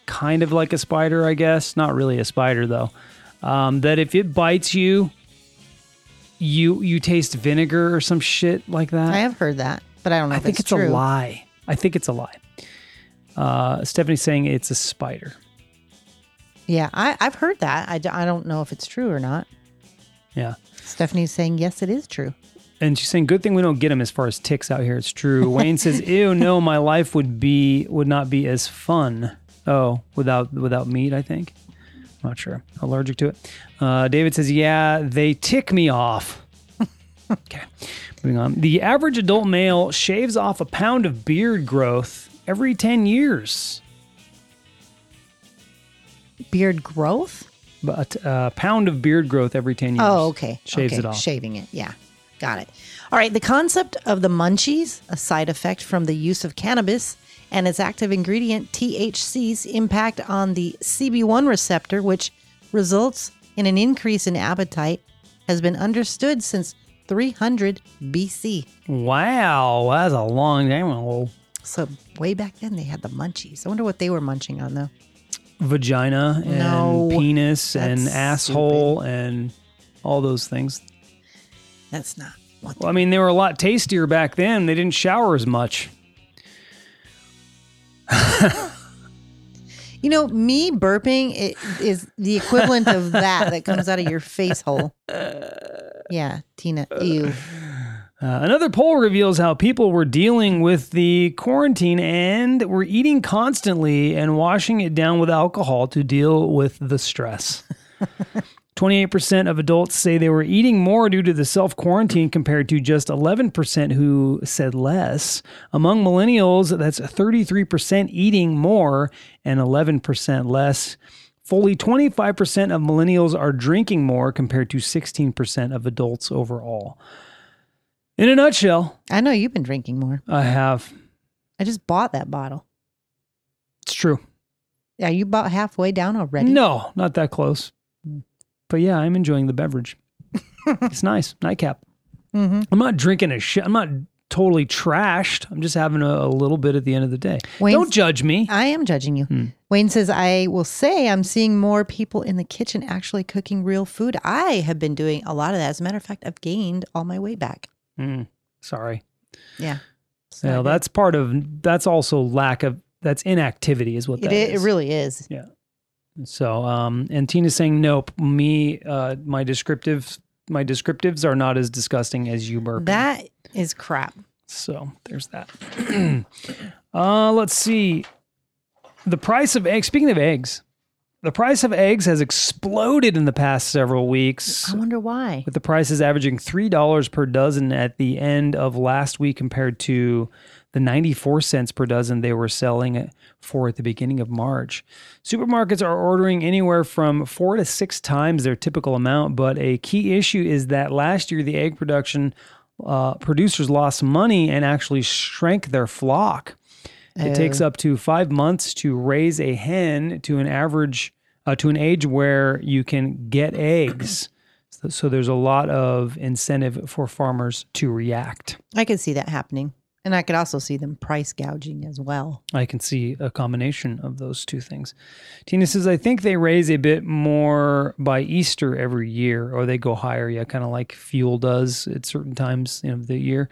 Kind of like a spider, I guess, not really a spider though. Um, that if it bites you, you you taste vinegar or some shit like that. I have heard that, but I don't know I think it's, it's, a lie. I think it's a lie. Uh, Stephanie's saying it's a spider. Yeah, I, I've heard that. I, d- I don't know if it's true or not. Yeah. Stephanie's saying, yes, it is true. And she's saying, "Good thing we don't get them as far as ticks out here." It's true. Wayne says, *laughs* "Ew, no, my life would be would not be as fun." Oh, without without meat, I think. Not sure. Allergic to it. Uh, David says, "Yeah, they tick me off." *laughs* okay, moving on. The average adult male shaves off a pound of beard growth every ten years. Beard growth? But a pound of beard growth every ten years. Oh, okay. Shaves okay. it off. Shaving it. Yeah. Got it. All right. The concept of the munchies, a side effect from the use of cannabis, and its active ingredient, THC's impact on the CB1 receptor, which results in an increase in appetite, has been understood since 300 BC. Wow, that's a long time ago. So, way back then, they had the munchies. I wonder what they were munching on, though. vagina and No, penis and asshole and all those things. That's not Well, I mean, they were a lot tastier back then. They didn't shower as much. You know, me burping it is the equivalent of that that comes out of your face hole. Yeah, Tina, ew. Uh, another poll reveals how people were dealing with the quarantine and were eating constantly and washing it down with alcohol to deal with the stress. *laughs* 28% of adults say they were eating more due to the self quarantine compared to just 11% who said less. Among millennials, that's 33% eating more and 11% less. Fully 25% of millennials are drinking more compared to 16% of adults overall. In a nutshell, I know you've been drinking more. I have. I just bought that bottle. It's true. Yeah, you bought halfway down already? No, not that close. But yeah, I'm enjoying the beverage. *laughs* it's nice. Nightcap. Mm-hmm. I'm not drinking a shit. I'm not totally trashed. I'm just having a, a little bit at the end of the day. Wayne's- Don't judge me. I am judging you. Hmm. Wayne says, I will say I'm seeing more people in the kitchen actually cooking real food. I have been doing a lot of that. As a matter of fact, I've gained all my weight back. Mm, sorry. Yeah. Well, that's part of. That's also lack of. That's inactivity, is what it, that it, is. really is. So, um, and Tina's saying, nope. Me, uh, my descriptive, my descriptives are not as disgusting as you burping. That is crap. So there's that. *clears throat* uh, let's see. The price of eggs. Speaking of eggs, the price of eggs has exploded in the past several weeks. I wonder why. with the prices averaging $3 per dozen at the end of last week compared to the 94 cents per dozen they were selling it for at the beginning of March. Supermarkets are ordering anywhere from 4 to 6 times their typical amount, but a key issue is that last year the egg production uh, producers lost money and actually shrank their flock. It takes up to five months to raise a hen to an average, uh, to an age where you can get eggs. So, so there's a lot of incentive for farmers to react. I can see that happening. And I could also see them price gouging as well. I can see a combination of those two things. Tina says, I think they raise a bit more by Easter every year, or they go higher. Yeah, kind of like fuel does at certain times of the year.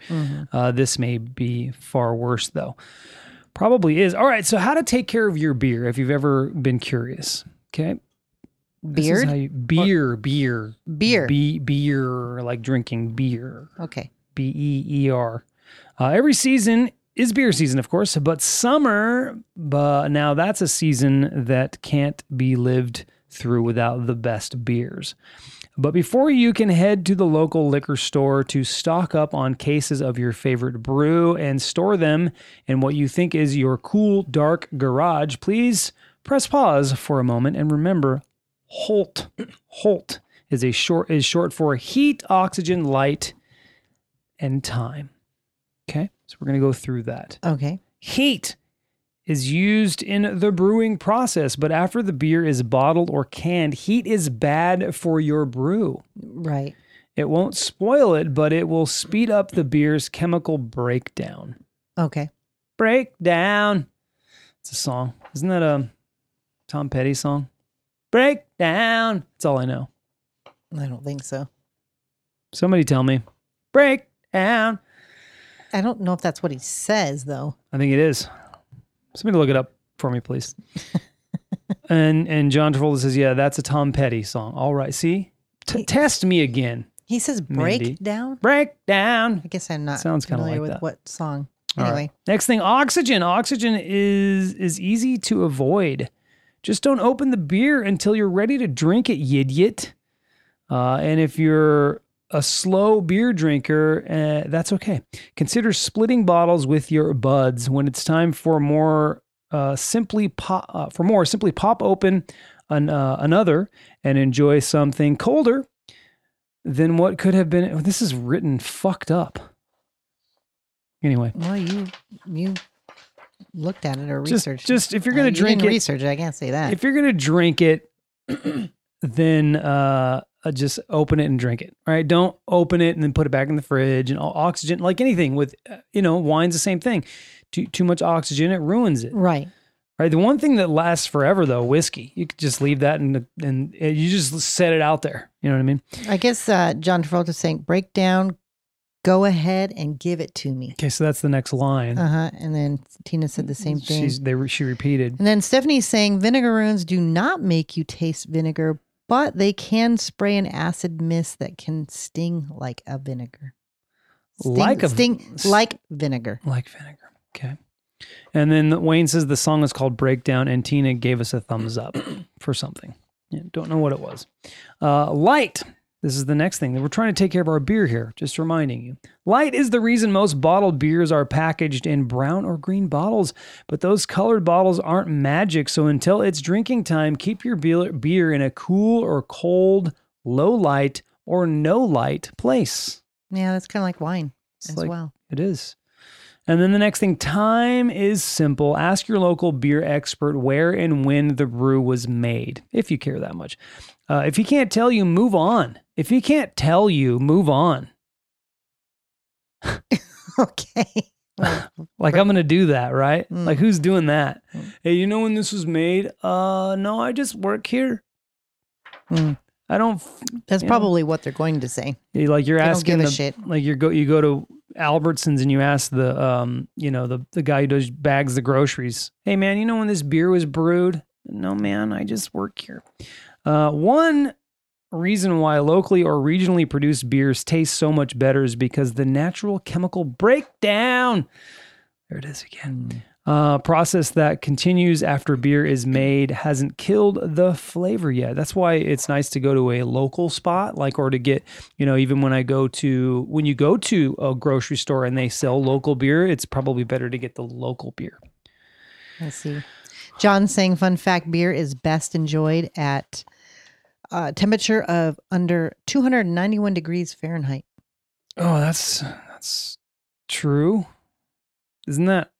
Uh, this may be far worse, though. Probably is. All right. So, how to take care of your beer if you've ever been curious. Okay. Beard? you- beer, beer, Beer. Be, beer, like drinking beer. Okay. B E E R. Uh, every season is beer season, of course, but summer, but now that's a season that can't be lived through without the best beers. But before you can head to the local liquor store to stock up on cases of your favorite brew and store them in what you think is your cool, dark garage, please press pause for a moment and remember Holt. Holt is a short is short for heat, oxygen, light, and time. So we're going to go through that. Okay. Heat is used in the brewing process, but after the beer is bottled or canned, heat is bad for your brew. Right. It won't spoil it, but it will speed up the beer's chemical breakdown. Okay. Breakdown. It's a song. Isn't that a Tom Petty song? Breakdown. That's all I know. I don't think so. Somebody tell me. Breakdown. I don't know if that's what he says, though. I think it is. Somebody look it up for me, please. *laughs* and and John Travolta says, "Yeah, that's a Tom Petty song." All right, see, T- test me again. He says breakdown. Breakdown. I guess I'm not Sounds kinda familiar like with that. what song. All right. Anyway, Next thing, oxygen. Oxygen is is easy to avoid. Just don't open the beer until you're ready to drink it, you idiot. Uh, and if you're a slow beer drinker, uh, that's okay. Consider splitting bottles with your buds when it's time for more. Uh, simply pop uh, for more. Simply pop open an, uh, another and enjoy something colder than what could have been. This is written fucked up. Anyway, well, you you looked at it or just researched. just if you're gonna drink it, research. I can't say that. if you're gonna drink it, *clears throat* then uh, just open it and drink it. All right, don't open it and then put it back in the fridge and all oxygen, like anything with uh, you know wine's the same thing. Too too much oxygen, it ruins it. right. Right. The one thing that lasts forever though, whiskey. You could just leave that and and uh, you just set it out there. You know what I mean? I guess uh, John Travolta's saying break down. Go ahead and give it to me. Okay, so that's the next line. Uh huh. And then Tina said the same thing. She's they she repeated. And then Stephanie's saying vinegaroons do not make you taste vinegar, but they can spray an acid mist that can sting like a vinegar. Sting, Like a- sting like vinegar. Like vinegar. Okay. And then Wayne says the song is called Breakdown, and Tina gave us a thumbs up *clears throat* for something. Yeah, don't know what it was. Uh, light. This is the next thing. that We're trying to take care of our beer here, just reminding you. Light is the reason most bottled beers are packaged in brown or green bottles, but those colored bottles aren't magic. So until it's drinking time, keep your beer in a cool or cold, low light, or no light place. Yeah, that's kind of like wine It's as like- well. It is. And then the next thing, time is simple. Ask your local beer expert where and when the brew was made, if you care that much. Uh, if he can't tell you, move on. If he can't tell you, move on. *laughs* okay. *laughs* Like *laughs* I'm gonna do that, right? Mm. Like who's doing that? Mm. Hey, you know when this was made? Uh, no, I just work here. Mm. I don't. f- that's probably what they're going to say. Like you're They don't asking give a the, shit. like you go you go to Albertsons and you ask the um you know the the guy who does bags the groceries. Hey man, you know when this beer was brewed? No man, I just work here. Uh, one reason why locally or regionally produced beers taste so much better is because the natural chemical breakdown. There it is again. Uh, process that continues after beer is made hasn't killed the flavor yet. That's why it's nice to go to a local spot, like or to get, you know, even when I go to when you go to a grocery store and they sell local beer, it's probably better to get the local beer. Let's see. John saying, fun fact beer is best enjoyed at uh, temperature of under 291 degrees Fahrenheit. Oh, that's that's true. Isn't that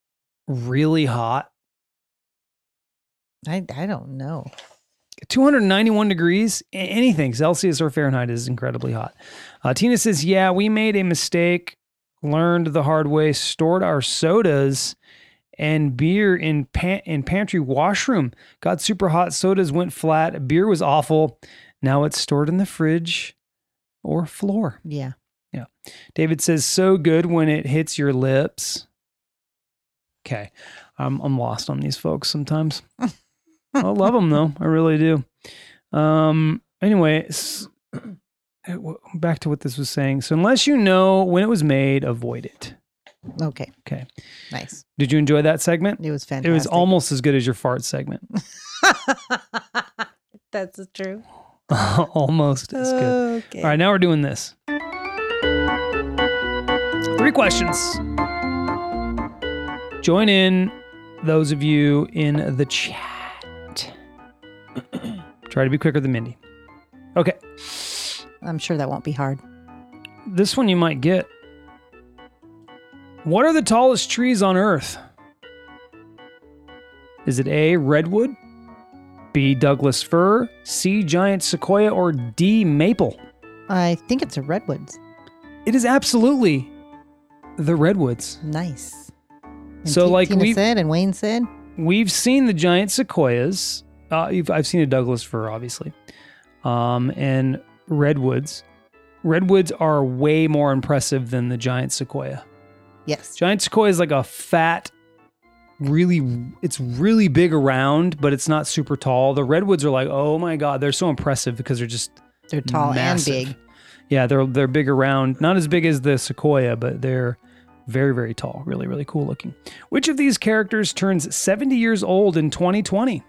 really hot? I, I don't know. 291 degrees, anything Celsius or Fahrenheit is incredibly hot. Uh, Tina says, Yeah, we made a mistake, learned the hard way, stored our sodas and beer in, pan- in pantry washroom. Got super hot, sodas went flat, beer was awful. Now it's stored in the fridge or floor. Yeah. Yeah. David says, So good when it hits your lips. Okay. I'm, I'm lost on these folks sometimes. *laughs* I love them though. I really do. Um. Anyway, *clears throat* back to what this was saying. So unless you know when it was made, avoid it. Okay. Okay. Nice. Did you enjoy that segment? It was fantastic. It was almost as good as your fart segment. *laughs* That's true. *laughs* almost as good. Okay. All right, now we're doing this. Three questions. Join in, those of you in the chat. *clears throat* Try to be quicker than Mindy. Okay, I'm sure that won't be hard. this one you might get. What are the tallest trees on Earth? Is it A, redwood, B, Douglas fir, C, giant sequoia, or D, maple? I think it's a redwoods. It is absolutely the redwoods. Nice. And So, Ti- like, Tina we- said and Wayne said, We've seen the giant sequoias. Uh, I've seen a Douglas fir, obviously, um, and redwoods. Redwoods are way more impressive than the giant sequoia. Yes. Giant sequoia is like a fat, really, it's really big around, but it's not super tall. The redwoods are like, oh my god, they're so impressive because they're just They're tall massive. and big. Yeah, they're they're big around, not as big as the sequoia, but they're very very tall, really really cool looking. Which of these characters turns 70 years old in 2020?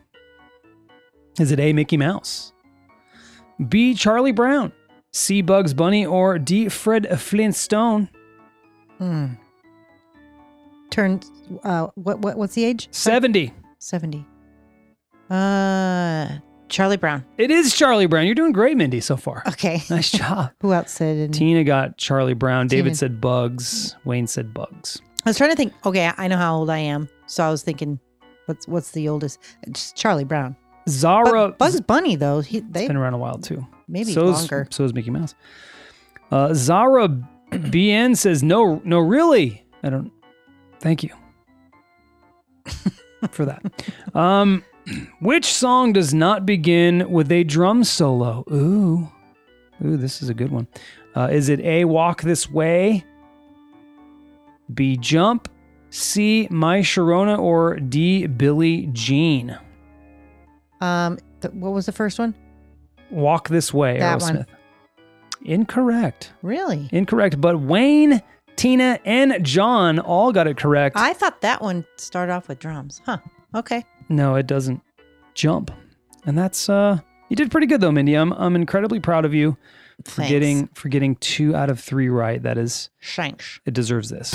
Is it A Mickey Mouse? B Charlie Brown? C Bugs Bunny or D Fred Flintstone? Hmm. Turn. Uh, what what what's the age? 70. Seventy. Uh, Charlie Brown. It is Charlie Brown. You're doing great, Mindy, so far. Okay. *laughs* Nice job. Who else said? it? Tina got Charlie Brown. David said Bugs. Wayne said Bugs. I was trying to think. Okay, I know how old I am, so I was thinking, what's what's the oldest? It's Charlie Brown. Zara. But Bugs Bunny though, he they been around a while too. maybe so longer. Is, so is Mickey Mouse. Uh, Zara BN says no, no, really. I don't. Thank you *laughs* for that. Um, which song does not begin with a drum solo? Ooh, ooh, this is a good one. Uh, is it A, Walk This Way, B, Jump, C, My Sharona, or D, Billie Jean? Um, th- what was the first one? Walk This Way, That Aerosmith. one. Incorrect. Really? Incorrect. But Wayne, Tina, and John all got it correct. I thought that one started off with drums. Huh. Okay. no, it doesn't jump. And that's uh you did pretty good though, Mindy. I'm I'm incredibly proud of you for Thanks. getting for getting two out of three right. That is Shanks. it deserves this.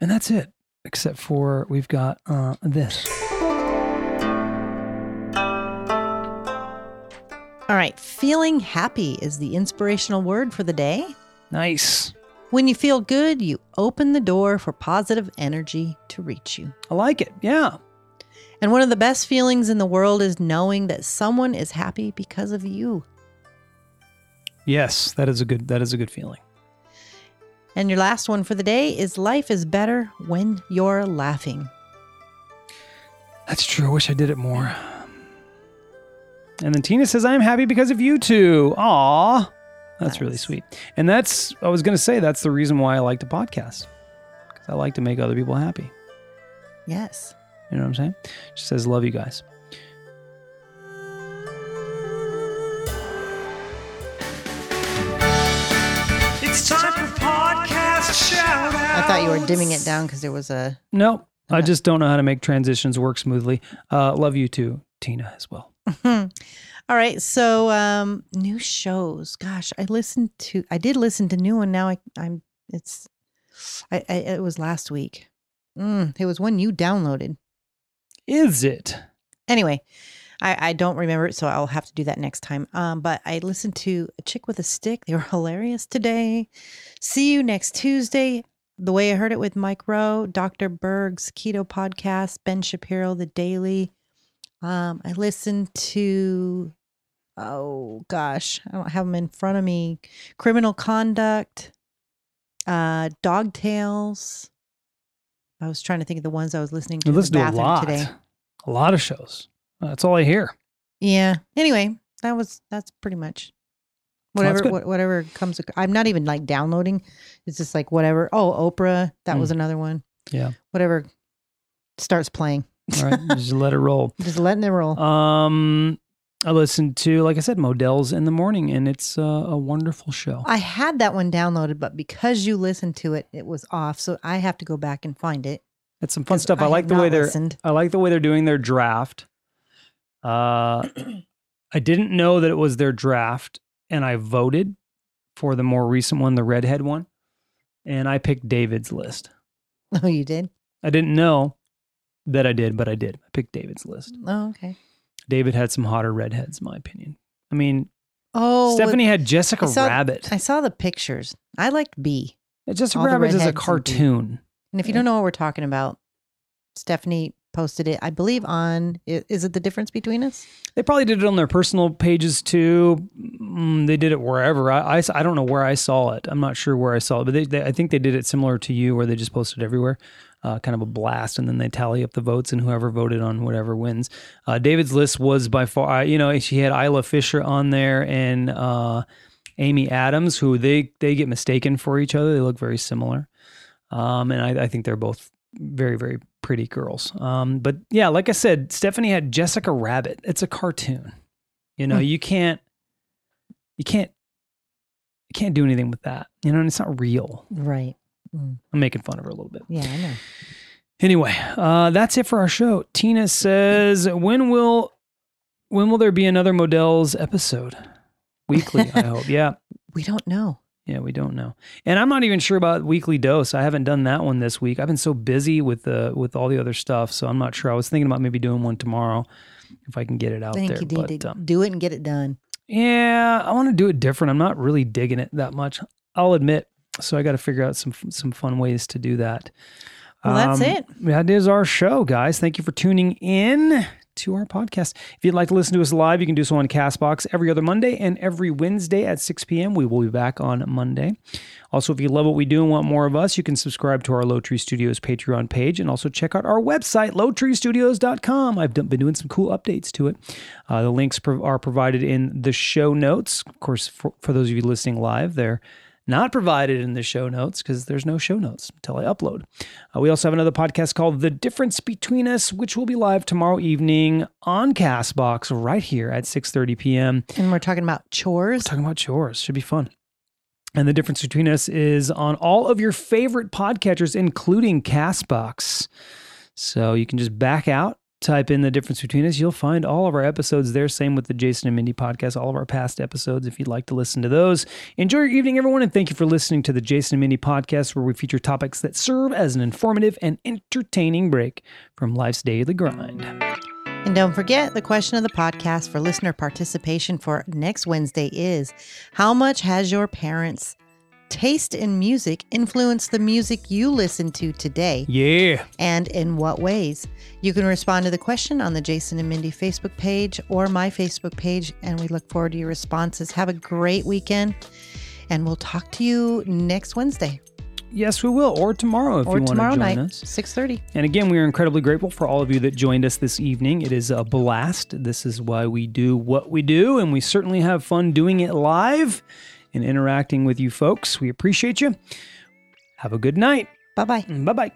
And that's it. Except for we've got uh this. All right, feeling happy is the inspirational word for the day. Nice. When you feel good, you open the door for positive energy to reach you. I like it. Yeah. And one of the best feelings in the world is knowing that someone is happy because of you. Yes, that is a good that is a good feeling. And your last one for the day is life is better when you're laughing. That's true. I wish I did it more. And then Tina says, I'm happy because of you two. Aw. That's really sweet. And that's, I was going to say, that's the reason why I like to podcast. Because I like to make other people happy. Yes. You know what I'm saying? She says, love you guys. It's time for podcast shout I thought you were dimming it down because there was a. Nope. I just don't know how to make transitions work smoothly. Uh, love you too, Tina, as well. All right. So, um, new shows. Gosh, I listened to, I did listen to new one. Now I, I'm, it's, I, I it was last week. Mm, it was one you downloaded. Is it? Anyway, I, I don't remember it, so I'll have to do that next time. Um, but I listened to a chick with a stick. They were *laughs* hilarious today. See you next Tuesday. The way I heard it with Mike Rowe, Dr. Berg's Keto Podcast, Ben Shapiro, The Daily. Um, I listened to, oh gosh, I don't have them in front of me. Criminal Conduct, uh, Dog Tales. I was trying to think of the ones I was listening to You listen to a lot. today. A lot of shows. That's all I hear. Yeah. Anyway, that was that's pretty much whatever what, whatever comes. I'm not even like downloading. It's just like whatever. Oh, Oprah, that Mm. was another one. Yeah. Whatever starts playing, All right. just let it roll. *laughs* just letting it roll. Um, I listened to, like I said, Models in the morning, and it's uh, a wonderful show. I had that one downloaded, but because you listened to it, it was off. So I have to go back and find it. That's some fun stuff. I, have like the way they're. listened. I like the way they're doing their draft. Uh, *clears throat* I didn't know that it was their draft, and I voted for the more recent one, the redhead one, and I picked David's list. *laughs* Oh, you did. I didn't know that I did, but I did. I picked David's list. Oh, okay. David had some hotter redheads, in my opinion. I mean, Oh, Stephanie had Jessica I saw- Rabbit. I saw the pictures. I liked B. Jessica all Rabbit is a redheads and cartoon. And if you Yeah. don't know what we're talking about, Stephanie posted it, I believe, on is it the difference between us? They probably did it on their personal pages too. Mm, they did it wherever. I, I, I don't know where I saw it. I'm not sure where I saw it, but they, they, I think they did it similar to you, where they just posted everywhere, uh, kind of a blast, and then they tally up the votes, and whoever voted on whatever wins. Uh, David's list was by far, you know, she had Isla Fisher on there and uh, Amy Adams, who they they get mistaken for each other. They look very similar, um, and I, I think they're both very very pretty girls. Um, but yeah, like I said, Stephanie had Jessica Rabbit. It's a cartoon. You know, Hmm. you can't you can't you can't do anything with that. You know, and it's not real. Right. Mm. I'm making fun of her a little bit. Yeah, I know. Anyway, uh, that's it for our show. Tina says, "When will when will there be another Models episode? Weekly, I *laughs* hope. Yeah, We don't know. yeah, we don't know, and I'm not even sure about weekly dose. I haven't done that one this week. I've been so busy with the with all the other stuff, so I'm not sure. I was thinking about maybe doing one tomorrow if I can get it out I think there. you but, to um, do it and get it done. yeah, I want to do it different. I'm not really digging it that much. I'll admit. So I got to figure out some some fun ways to do that. Well, that's Um, it. That is our show, guys. Thank you for tuning in to our podcast. If you'd like to listen to us live, you can do so on Castbox every other Monday and every Wednesday at 6 p.m. We will be back on Monday. Also, if you love what we do and want more of us, you can subscribe to our Lowtree Studios Patreon page and also check out our website, lowtreestudios.com. I've been doing some cool updates to it. Uh, the links are provided in the show notes. Of course, for, for those of you listening live, they're not provided in the show notes because there's no show notes until I upload. Uh, we also have another podcast called The Difference Between Us, which will be live tomorrow evening on Castbox right here at 6.30 p.m. And we're talking about chores. Talking about chores. Should be fun. And the difference between us is on all of your favorite podcatchers, including Castbox. So you can just back out, type in the difference between us. You'll find all of our episodes there. Same with the Jason and Mindy podcast, all of our past episodes if you'd like to listen to those. Enjoy your evening, everyone, and thank you for listening to the Jason and Mindy podcast, where we feature topics that serve as an informative and entertaining break from life's daily grind. And don't forget, the question of the podcast for listener participation for next Wednesday is How much has your parents' taste in music influenced the music you listen to today? Yeah. And in what ways? You can respond to the question on the Jason and Mindy Facebook page or my Facebook page, and we look forward to your responses. Have a great weekend, and we'll talk to you next Wednesday Yes, we will. Or tomorrow if or you want tomorrow to join night, us. six thirty. And again, we are incredibly grateful for all of you that joined us this evening. It is a blast. This is why we do what we do, and we certainly have fun doing it live and interacting with you folks. We appreciate you. Have a good night. Bye bye. Bye bye.